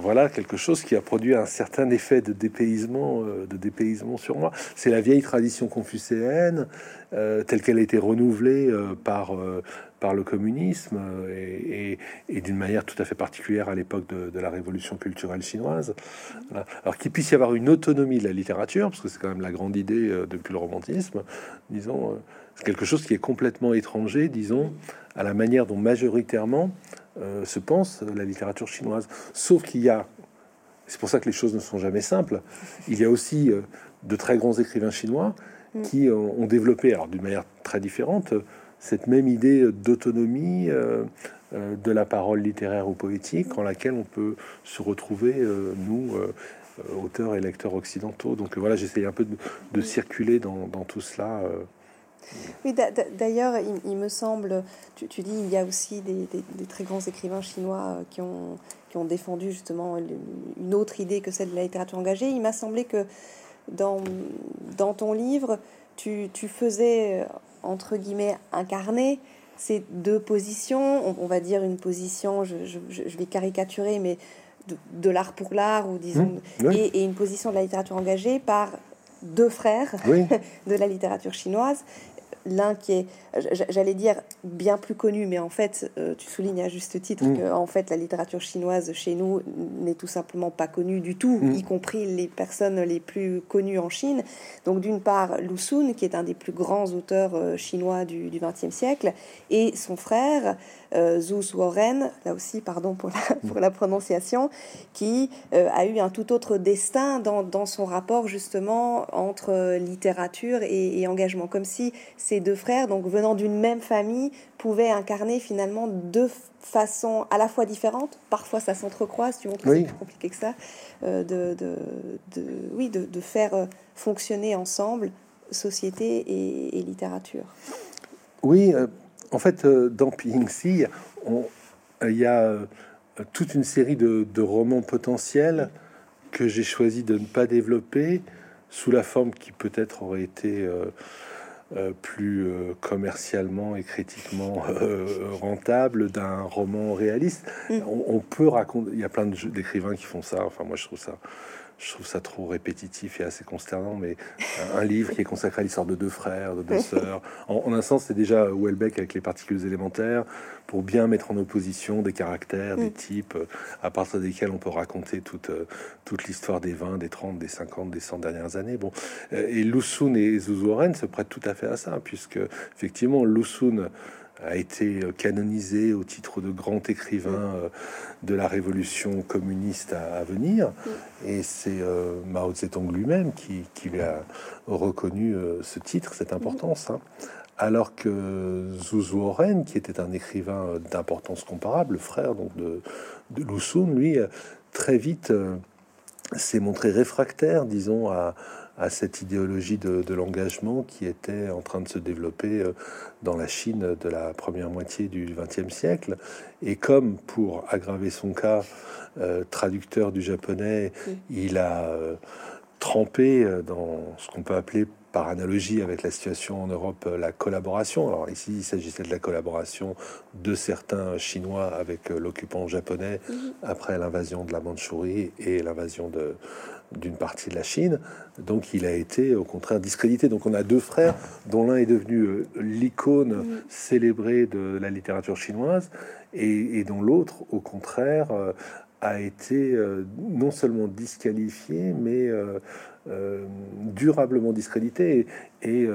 voilà quelque chose qui a produit un certain effet de dépaysement, dépaysement sur moi. C'est la vieille tradition confucéenne, telle qu'elle a été renouvelée par le communisme euh, et, d'une manière tout à fait particulière à l'époque de, la révolution culturelle chinoise. Alors qu'il puisse y avoir une autonomie de la littérature, parce que c'est quand même la grande idée euh, depuis le romantisme, disons, euh, c'est quelque chose qui est complètement étranger, disons, à la manière dont majoritairement se pense la littérature chinoise. Sauf qu'il y a, c'est pour ça que les choses ne sont jamais simples, il y a aussi de très grands écrivains chinois mm. qui ont développé, alors d'une manière très différente, cette même idée d'autonomie euh, euh, de la parole littéraire ou poétique en laquelle on peut se retrouver, euh, nous, auteurs et lecteurs occidentaux. Donc voilà, j'essaye un peu de, circuler dans, tout cela. Oui, d'ailleurs, il, me semble, tu, dis, il y a aussi des, très grands écrivains chinois qui ont, qui ont défendu justement une autre idée que celle de la littérature engagée. Il m'a semblé que dans, dans ton livre, tu, tu faisais entre guillemets, incarner ces deux positions. On, va dire une position, je, vais caricaturer, mais de, l'art pour l'art, ou disons, mmh, et, une position de la littérature engagée par deux frères [LAUGHS] de la littérature chinoise l'un qui est, j'allais dire, bien plus connu, mais en fait, euh, tu soulignes à juste titre mm. que en fait, la littérature chinoise chez nous n'est tout simplement pas connue du tout, mm. y compris les personnes les plus connues en Chine. Donc, d'une part, Lu Sun, qui est un des plus grands auteurs euh, chinois du XXe siècle, et son frère, euh, Zhu Suoren, là aussi, pardon pour la, pour la prononciation, qui a eu un tout autre destin dans, dans son rapport justement entre littérature et, et engagement, comme si c'est deux frères, donc venant d'une même famille, pouvaient incarner finalement deux façons à la fois différentes. Parfois, ça s'entrecroise, tu vois, c'est plus compliqué que ça, euh, de, de, oui, de, faire euh, fonctionner ensemble société et, littérature. Oui, euh, en fait, dans Pingxi, il y a toute une série de, de romans potentiels que j'ai choisi de ne pas développer sous la forme qui peut-être aurait été euh, plus euh, commercialement et critiquement euh, rentable d'un roman réaliste. Mm. On, peut raconter, il y a plein d'écrivains qui font ça. Enfin, moi, je trouve ça je trouve ça trop répétitif et assez consternant, mais un, livre qui est consacré à l'histoire de deux frères, de deux [LAUGHS] sœurs. En, un sens, c'est déjà Welbeck avec les particules élémentaires, pour bien mettre en opposition des caractères, des mm. types, à partir desquels on peut raconter toute, toute l'histoire des 20, des 30, des 50, des 100 dernières années. Bon, et Lusun et Zuzu se prêtent tout à fait à ça, puisque effectivement, Lusun a été euh, canonisé au titre de grand écrivain euh, de la révolution communiste à, venir. Et c'est euh, Mao Zedong lui-même qui, lui a reconnu ce titre, cette importance. Hein. Alors que Zhu Oren, qui était un écrivain d'importance comparable, frère donc de, de lui, très vite s'est montré réfractaire, disons, à, à cette idéologie de, l'engagement qui était en train de se développer euh, dans la Chine de la première moitié du XXe siècle. Et comme pour aggraver son cas, euh, traducteur du japonais, il a euh, trempé dans ce qu'on peut appeler par analogie avec la situation en Europe, la collaboration. Alors ici, il s'agissait de la collaboration de certains Chinois avec l'occupant japonais après l'invasion de la Mandchourie et l'invasion de, d'une partie de la Chine. Donc il a été au contraire discrédité. Donc on a deux frères dont l'un est devenu euh, l'icône célébrée de la littérature chinoise et, dont l'autre, au contraire, euh, a été euh, non seulement disqualifié, mais durablement discrédité et,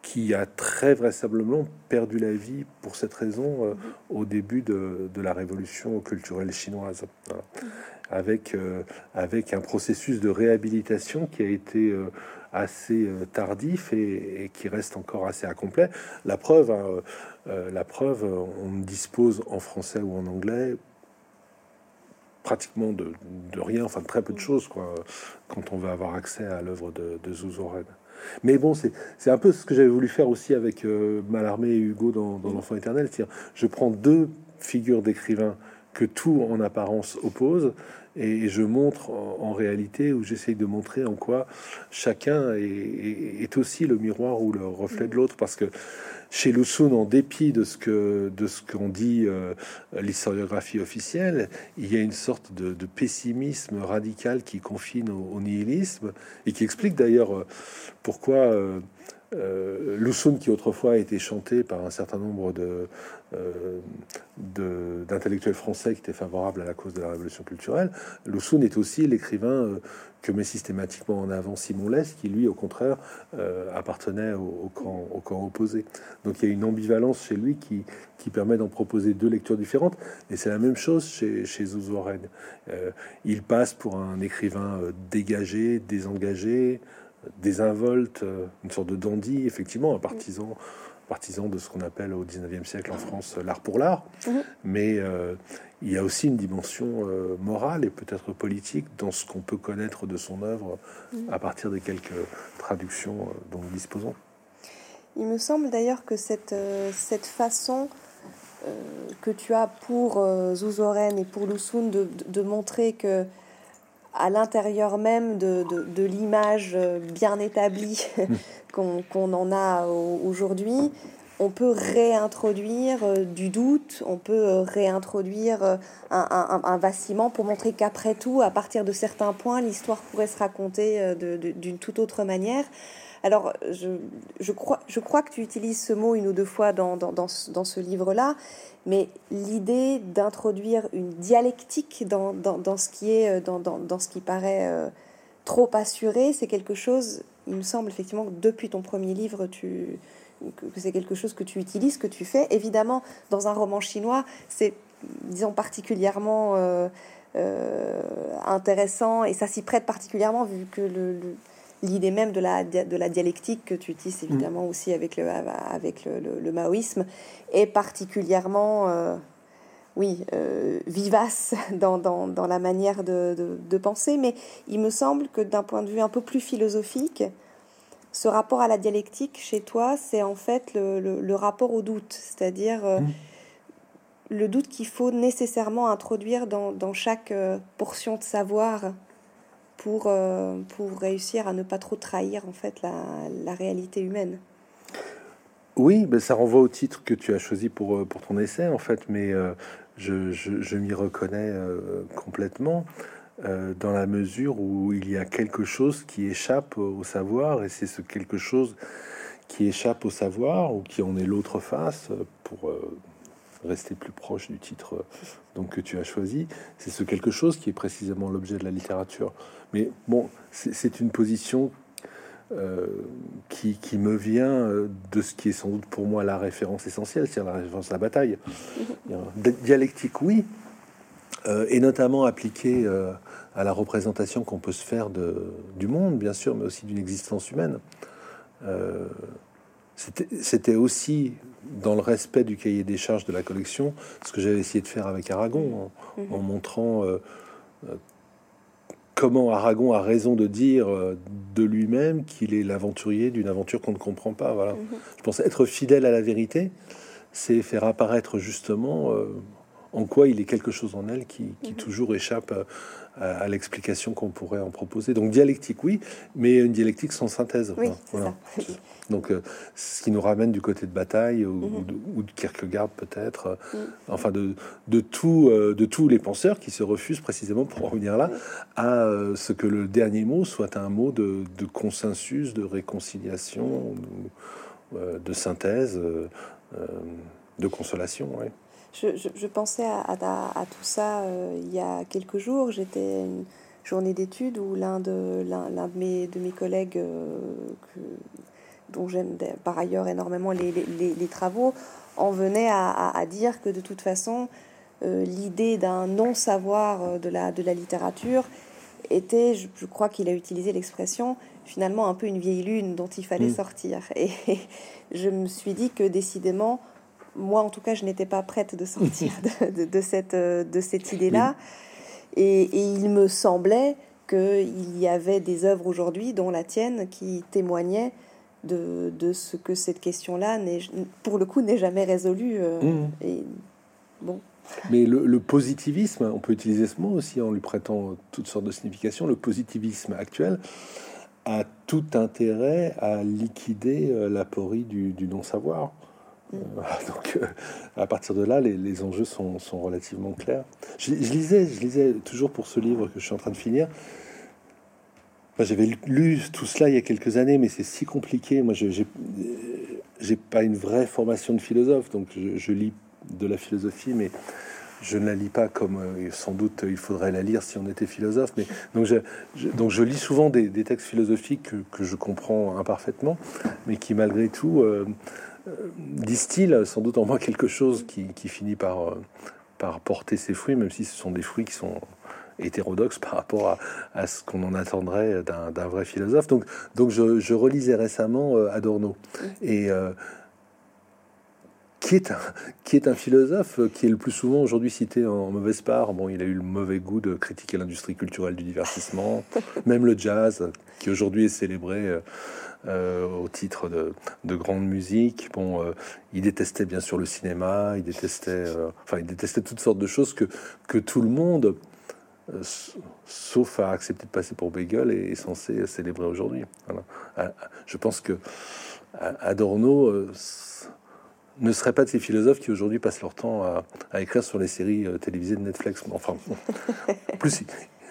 qui a très vraisemblablement perdu la vie pour cette raison au début de, la révolution culturelle chinoise. Avec, avec un processus de réhabilitation qui a été assez euh, tardif et, qui reste encore assez incomplet. La preuve, hein, euh, la preuve, on dispose en français ou en anglais pratiquement de, rien, enfin de très peu de choses, quoi, quand on veut avoir accès à l'œuvre de, de. Mais bon, c'est un peu ce que j'avais voulu faire aussi avec euh, Mallarmé et Hugo dans, dans L'Enfant éternel. Je prends deux figures d'écrivains que tout en apparence oppose, et je montre en, réalité, ou j'essaye de montrer en quoi chacun est, aussi le miroir ou le reflet de l'autre, parce que chez Lusun, en dépit de ce que de ce qu'on dit euh, l'historiographie officielle, il y a une sorte de, pessimisme radical qui confine au, nihilisme et qui explique d'ailleurs euh, pourquoi euh, euh, qui autrefois a été chanté par un certain nombre de, d'intellectuels français qui étaient favorables à la cause de la révolution culturelle, Lussun est aussi l'écrivain euh, que met systématiquement en avant Simon Less, qui lui, au contraire, euh, appartenait au, camp, opposé. Donc il y a une ambivalence chez lui qui, qui permet d'en proposer deux lectures différentes. Et c'est la même chose chez, chez il passe pour un écrivain dégagé, désengagé, désinvolte, euh, une sorte de dandy, effectivement, un partisan, partisan de ce qu'on appelle au 19e siècle en France l'art pour l'art. Mhm. Mais euh, il y a aussi une dimension euh, morale et peut-être politique dans ce qu'on peut connaître de son œuvre mhm. à partir des quelques traductions dont nous disposons. Il me semble d'ailleurs que cette, cette façon que tu as pour Zouzoren et pour Lussun de, de montrer que à l'intérieur même de, de, l'image euh, bien établie [LAUGHS] qu'on en a aujourd'hui, on peut réintroduire euh, du doute, on peut euh, réintroduire un, un, vacillement pour montrer qu'après tout, à partir de certains points, l'histoire pourrait se raconter d'une toute autre manière. Alors, je, crois, que tu utilises ce mot une ou deux fois dans, ce livre-là, mais l'idée d'introduire une dialectique dans, ce qui est euh, dans, ce qui paraît euh, trop assuré, c'est quelque chose, il me semble effectivement que depuis ton premier livre, que c'est quelque chose que tu utilises, que tu fais. Évidemment, dans un roman chinois, c'est, disons, particulièrement euh, intéressant et ça s'y prête particulièrement vu que le, l'idée même de la, de la dialectique que tu utilises évidemment mm. aussi avec le, avec le, maoïsme est particulièrement euh, oui, euh, vivace [LAUGHS] dans, dans, dans, la manière de, de, penser, mais il me semble que d'un point de vue un peu plus philosophique, ce rapport à la dialectique chez toi, c'est en fait le, le, rapport au doute, c'est-à-dire euh, mm. le doute qu'il faut nécessairement introduire dans, dans chaque portion de savoir pour, euh, pour réussir à ne pas trop trahir en fait la, la réalité humaine. Oui, ben ça renvoie au titre que tu as choisi pour, euh, pour ton essai en fait, mais euh, je, je, je m'y reconnais complètement dans la mesure où il y a quelque chose qui échappe au savoir et c'est ce quelque chose qui échappe au savoir ou qui en est l'autre face pour rester plus proche du titre donc que tu as choisi, c'est ce quelque chose qui est précisément l'objet de la littérature. Mais bon, c'est une position euh, qui, qui, me vient euh, de ce qui est sans doute pour moi la référence essentielle, c'est-à-dire la référence à la bataille. Dialectique, oui, euh, et notamment appliquée à la représentation qu'on peut se faire de, du monde, bien sûr, mais aussi d'une existence humaine. C'était aussi dans le respect du cahier des charges de la collection ce que j'avais essayé de faire avec Aragon, en, en montrant comment Aragon a raison de dire euh, de lui-même qu'il est l'aventurier d'une aventure qu'on ne comprend pas. Voilà. Mhm. Je pense être fidèle à la vérité, c'est faire apparaître justement euh, en quoi il est quelque chose en elle qui, mhm. toujours échappe à, l'explication qu'on pourrait en proposer. Donc dialectique, oui, mais une dialectique sans synthèse. voilà. Donc, euh, ce qui nous ramène du côté de Bataille ou, mhm. de, ou de, Kierkegaard peut-être, euh, enfin de, de, tout, euh, de tous les penseurs qui se refusent précisément, pour revenir là, à ce que le dernier mot soit un mot de, de consensus, de réconciliation, de synthèse, de consolation. Je, je, pensais à, à, tout ça il y a quelques jours. J'étais journée d'études où l'un de, l'un, de, mes, de mes collègues, dont j'aime par ailleurs énormément les, les, travaux, en venait à, à, dire que de toute façon, l'idée d'un non-savoir de la, de la littérature était, je, crois qu'il a utilisé l'expression, finalement un peu une vieille lune dont il fallait mm. sortir. Et, je me suis dit que décidément, moi en tout cas, je n'étais pas prête de sortir [LAUGHS] de, cette, de cette idée-là. Et, il me semblait qu'il y avait des œuvres aujourd'hui, dont la tienne, qui témoignaient de, de ce que cette question-là, pour le coup, n'est jamais résolue. Euh, mm. Et bon. Mais le, positivisme, on peut utiliser ce mot aussi en lui prêtant toutes sortes de significations, le positivisme actuel a tout intérêt à liquider euh, l'aporie du, du non-savoir. Euh, [LAUGHS] donc, euh, à partir de là, les, enjeux sont, sont, relativement clairs. Je, lisais, je lisais toujours pour ce livre que je suis en train de finir. J'avais lu tout cela il y a quelques années, mais c'est si compliqué. Moi, je j'ai pas une vraie formation de philosophe, donc je, lis de la philosophie, mais je ne la lis pas comme euh, sans doute il faudrait la lire si on était philosophe. Mais donc je, donc je lis souvent des, textes philosophiques que, je comprends imparfaitement, mais qui malgré tout euh, euh, distillent sans doute en moi quelque chose qui, finit par, par porter ses fruits, même si ce sont des fruits qui sont hétérodoxes par rapport à, ce qu'on en attendrait d'un vrai philosophe. Donc, donc je, relisais récemment Adorno et qui est, un, qui est un philosophe qui est le plus souvent aujourd'hui cité en mauvaise part? Bon, il a eu le mauvais goût de critiquer l'industrie culturelle du divertissement, [LAUGHS] même le jazz, qui aujourd'hui est célébré euh, euh, au titre de, de, grande musique. Bon, euh, il détestait bien sûr le cinéma, il détestait, enfin, il détestait toutes sortes de choses que, que tout le monde, sauf à accepter de passer pour Beagle, est, censé célébrer aujourd'hui. Voilà. Je pense que Adorno ne serait pas de ces philosophes qui aujourd'hui passent leur temps à, écrire sur les séries euh, télévisées de Netflix. Enfin, en [LAUGHS] plus,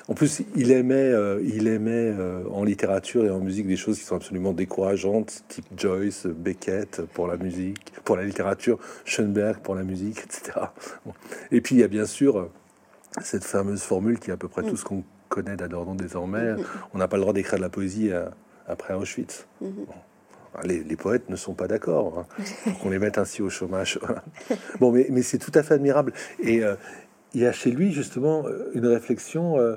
en plus, il aimait, euh, il aimait euh, en littérature et en musique des choses qui sont absolument décourageantes, type Joyce, Beckett pour la musique, pour la littérature, Schoenberg pour la musique, etc. Et puis il y a bien sûr cette fameuse formule qui est à peu près tout ce qu'on connaît d'Adorno désormais. Mm-hmm. On n'a pas le droit d'écrire de la poésie après Auschwitz. Mm-hmm. Les, poètes ne sont pas d'accord hein, qu'on les mette ainsi au chômage. [LAUGHS] bon, mais, mais c'est tout à fait admirable. Et euh, il y a chez lui justement une réflexion euh,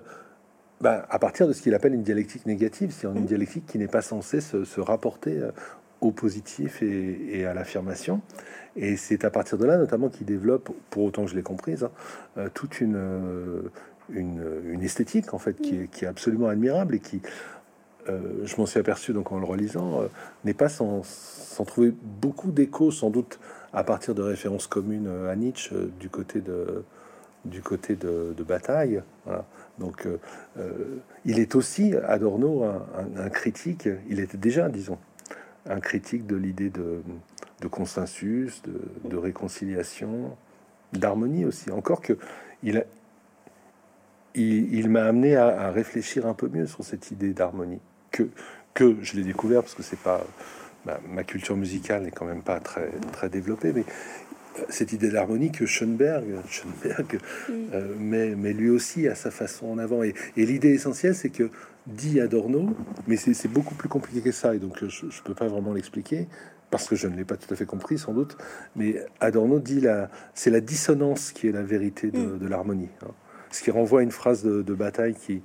bah, à partir de ce qu'il appelle une dialectique négative, c'est une dialectique qui n'est pas censée se, rapporter euh, au positif et, à l'affirmation. Et c'est à partir de là notamment qu'il développe, pour autant que je l'ai comprise, hein, toute une, une, esthétique en fait qui est, qui est absolument admirable et qui euh, je m'en suis aperçu donc en le relisant, euh, n'est pas sans, trouver beaucoup d'écho, sans doute à partir de références communes euh, à Nietzsche du côté de, du côté de, bataille. Donc, il est aussi, Adorno, un, critique, il était déjà, disons, un critique de l'idée de, consensus, de, réconciliation, d'harmonie aussi. Encore que il, m'a amené à, réfléchir un peu mieux sur cette idée d'harmonie que, je l'ai découvert parce que c'est pas ma, culture musicale n'est quand même pas très très développée, mais euh, cette idée d'harmonie que Schoenberg, Schoenberg mm. euh, met, lui aussi à sa façon en avant. Et, l'idée essentielle, c'est que dit Adorno, mais c'est beaucoup plus compliqué que ça, et donc je ne peux pas vraiment l'expliquer parce que je ne l'ai pas tout à fait compris sans doute. Mais Adorno dit la, c'est la dissonance qui est la vérité de, mm. l'harmonie, hein. ce qui renvoie à une phrase de, de Bataille qui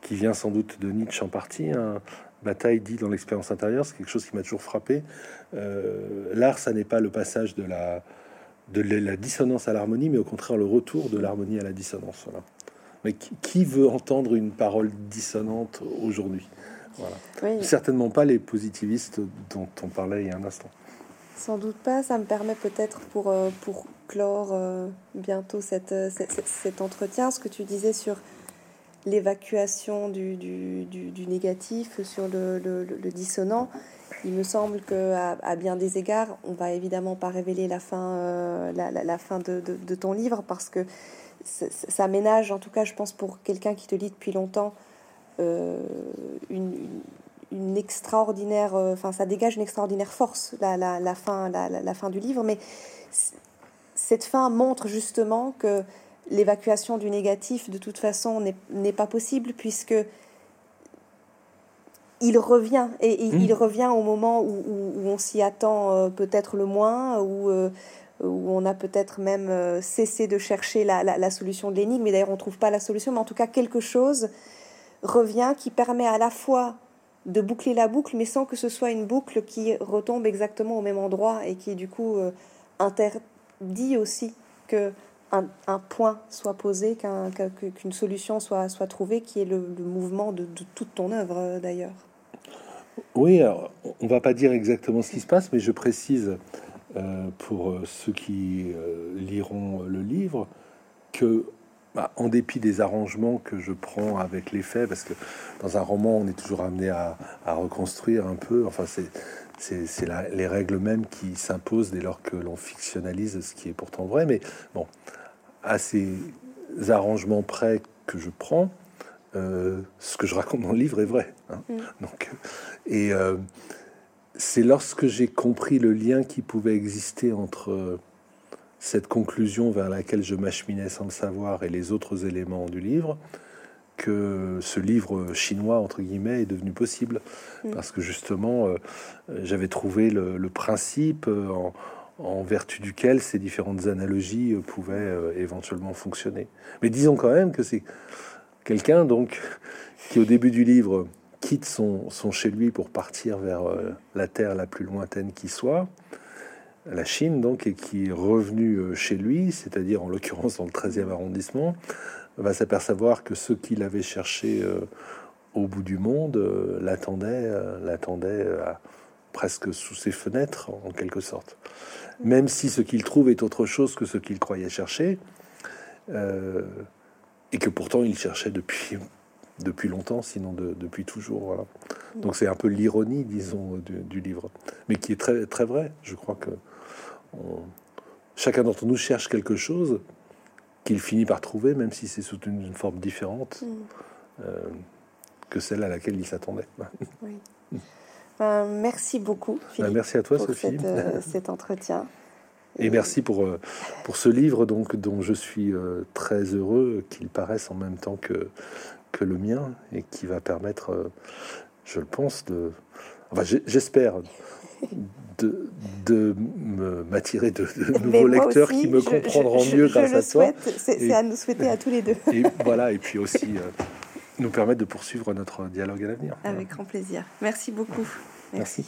qui vient sans doute de Nietzsche en partie. Hein. Bataille dit dans l'expérience intérieure, c'est quelque chose qui m'a toujours frappé. Euh, l'art, ça n'est pas le passage de la, de la dissonance à l'harmonie, mais au contraire le retour de l'harmonie à la dissonance. Voilà. Mais qui, veut entendre une parole dissonante aujourd'hui voilà. Certainement pas les positivistes dont on parlait il y a un instant. Sans doute pas. Ça me permet peut-être pour, euh, pour clore euh, bientôt cette, cet entretien, ce que tu disais sur l'évacuation du, du, négatif sur le, dissonant. Il me semble que à, bien des égards, on va évidemment pas révéler la fin, euh, la, fin de, ton livre parce que ça ménage, en tout cas, je pense pour quelqu'un qui te lit depuis longtemps, euh, une, extraordinaire, euh, enfin, ça dégage une extraordinaire force la, la fin, la, fin du livre, mais cette fin montre justement que l'évacuation du négatif, de toute façon, n'est pas possible puisque il revient et, mmh. il revient au moment où, on s'y attend euh, peut-être le moins, où, euh, où on a peut-être même euh, cessé de chercher la, solution de l'énigme. Mais d'ailleurs, on ne trouve pas la solution, mais en tout cas, quelque chose revient qui permet à la fois de boucler la boucle, mais sans que ce soit une boucle qui retombe exactement au même endroit et qui, du coup, interdit aussi que un, point soit posé, qu'une solution soit, soit trouvée, qui est le, mouvement de, de, toute ton œuvre d'ailleurs. Oui, alors, on va pas dire exactement ce qui se passe, mais je précise euh, pour euh, ceux qui euh, liront le livre que, bah, en dépit des arrangements que je prends avec les faits, parce que dans un roman, on est toujours amené à, reconstruire un peu, enfin, c'est les règles mêmes qui s'imposent dès lors que l'on fictionnalise ce qui est pourtant vrai, mais bon, à ces arrangements près que je prends, euh, ce que je raconte dans le livre est vrai. Hein. Mm. Donc, et euh, c'est lorsque j'ai compris le lien qui pouvait exister entre euh, cette conclusion vers laquelle je m'acheminais sans le savoir et les autres éléments du livre que ce livre chinois entre guillemets est devenu possible mm. parce que justement j'avais trouvé le, principe en, en, vertu duquel ces différentes analogies pouvaient éventuellement fonctionner. Mais disons quand même que c'est Quelqu'un donc qui au début du livre quitte son, son chez lui pour partir vers euh, la terre la plus lointaine qui soit, la Chine donc, et qui est revenu euh, chez lui, c'est-à-dire en l'occurrence dans le 13e arrondissement, va s'apercevoir que ceux qu'il avait cherché euh, au bout du monde l'attendaient, l'attendaient presque sous ses fenêtres en quelque sorte. Même si ce qu'il trouve est autre chose que ce qu'il croyait chercher et que pourtant il cherchait depuis, depuis longtemps, sinon depuis toujours. Voilà. Donc c'est un peu l'ironie, disons, du, livre, mais qui est très, très vrai. Je crois que chacun d'entre nous cherche quelque chose qu'il finit par trouver, même si c'est sous une, forme différente mm. euh, que celle à laquelle il s'attendait. [LAUGHS] Ben, merci beaucoup. Ben, Philippe, merci à toi, Sophie. Euh, [LAUGHS] cet entretien. Et merci pour, euh, pour ce livre donc, dont je suis euh, très heureux qu'il paraisse en même temps que, que le mien et qui va permettre, euh, je le pense, de. Enfin, j'espère de, de m'attirer de, nouveaux lecteurs qui me comprendront mieux grâce à toi. C'est à nous souhaiter à tous les deux. et voilà, et puis aussi nous permettre de poursuivre notre dialogue à l'avenir. Avec grand plaisir. Merci beaucoup. Merci.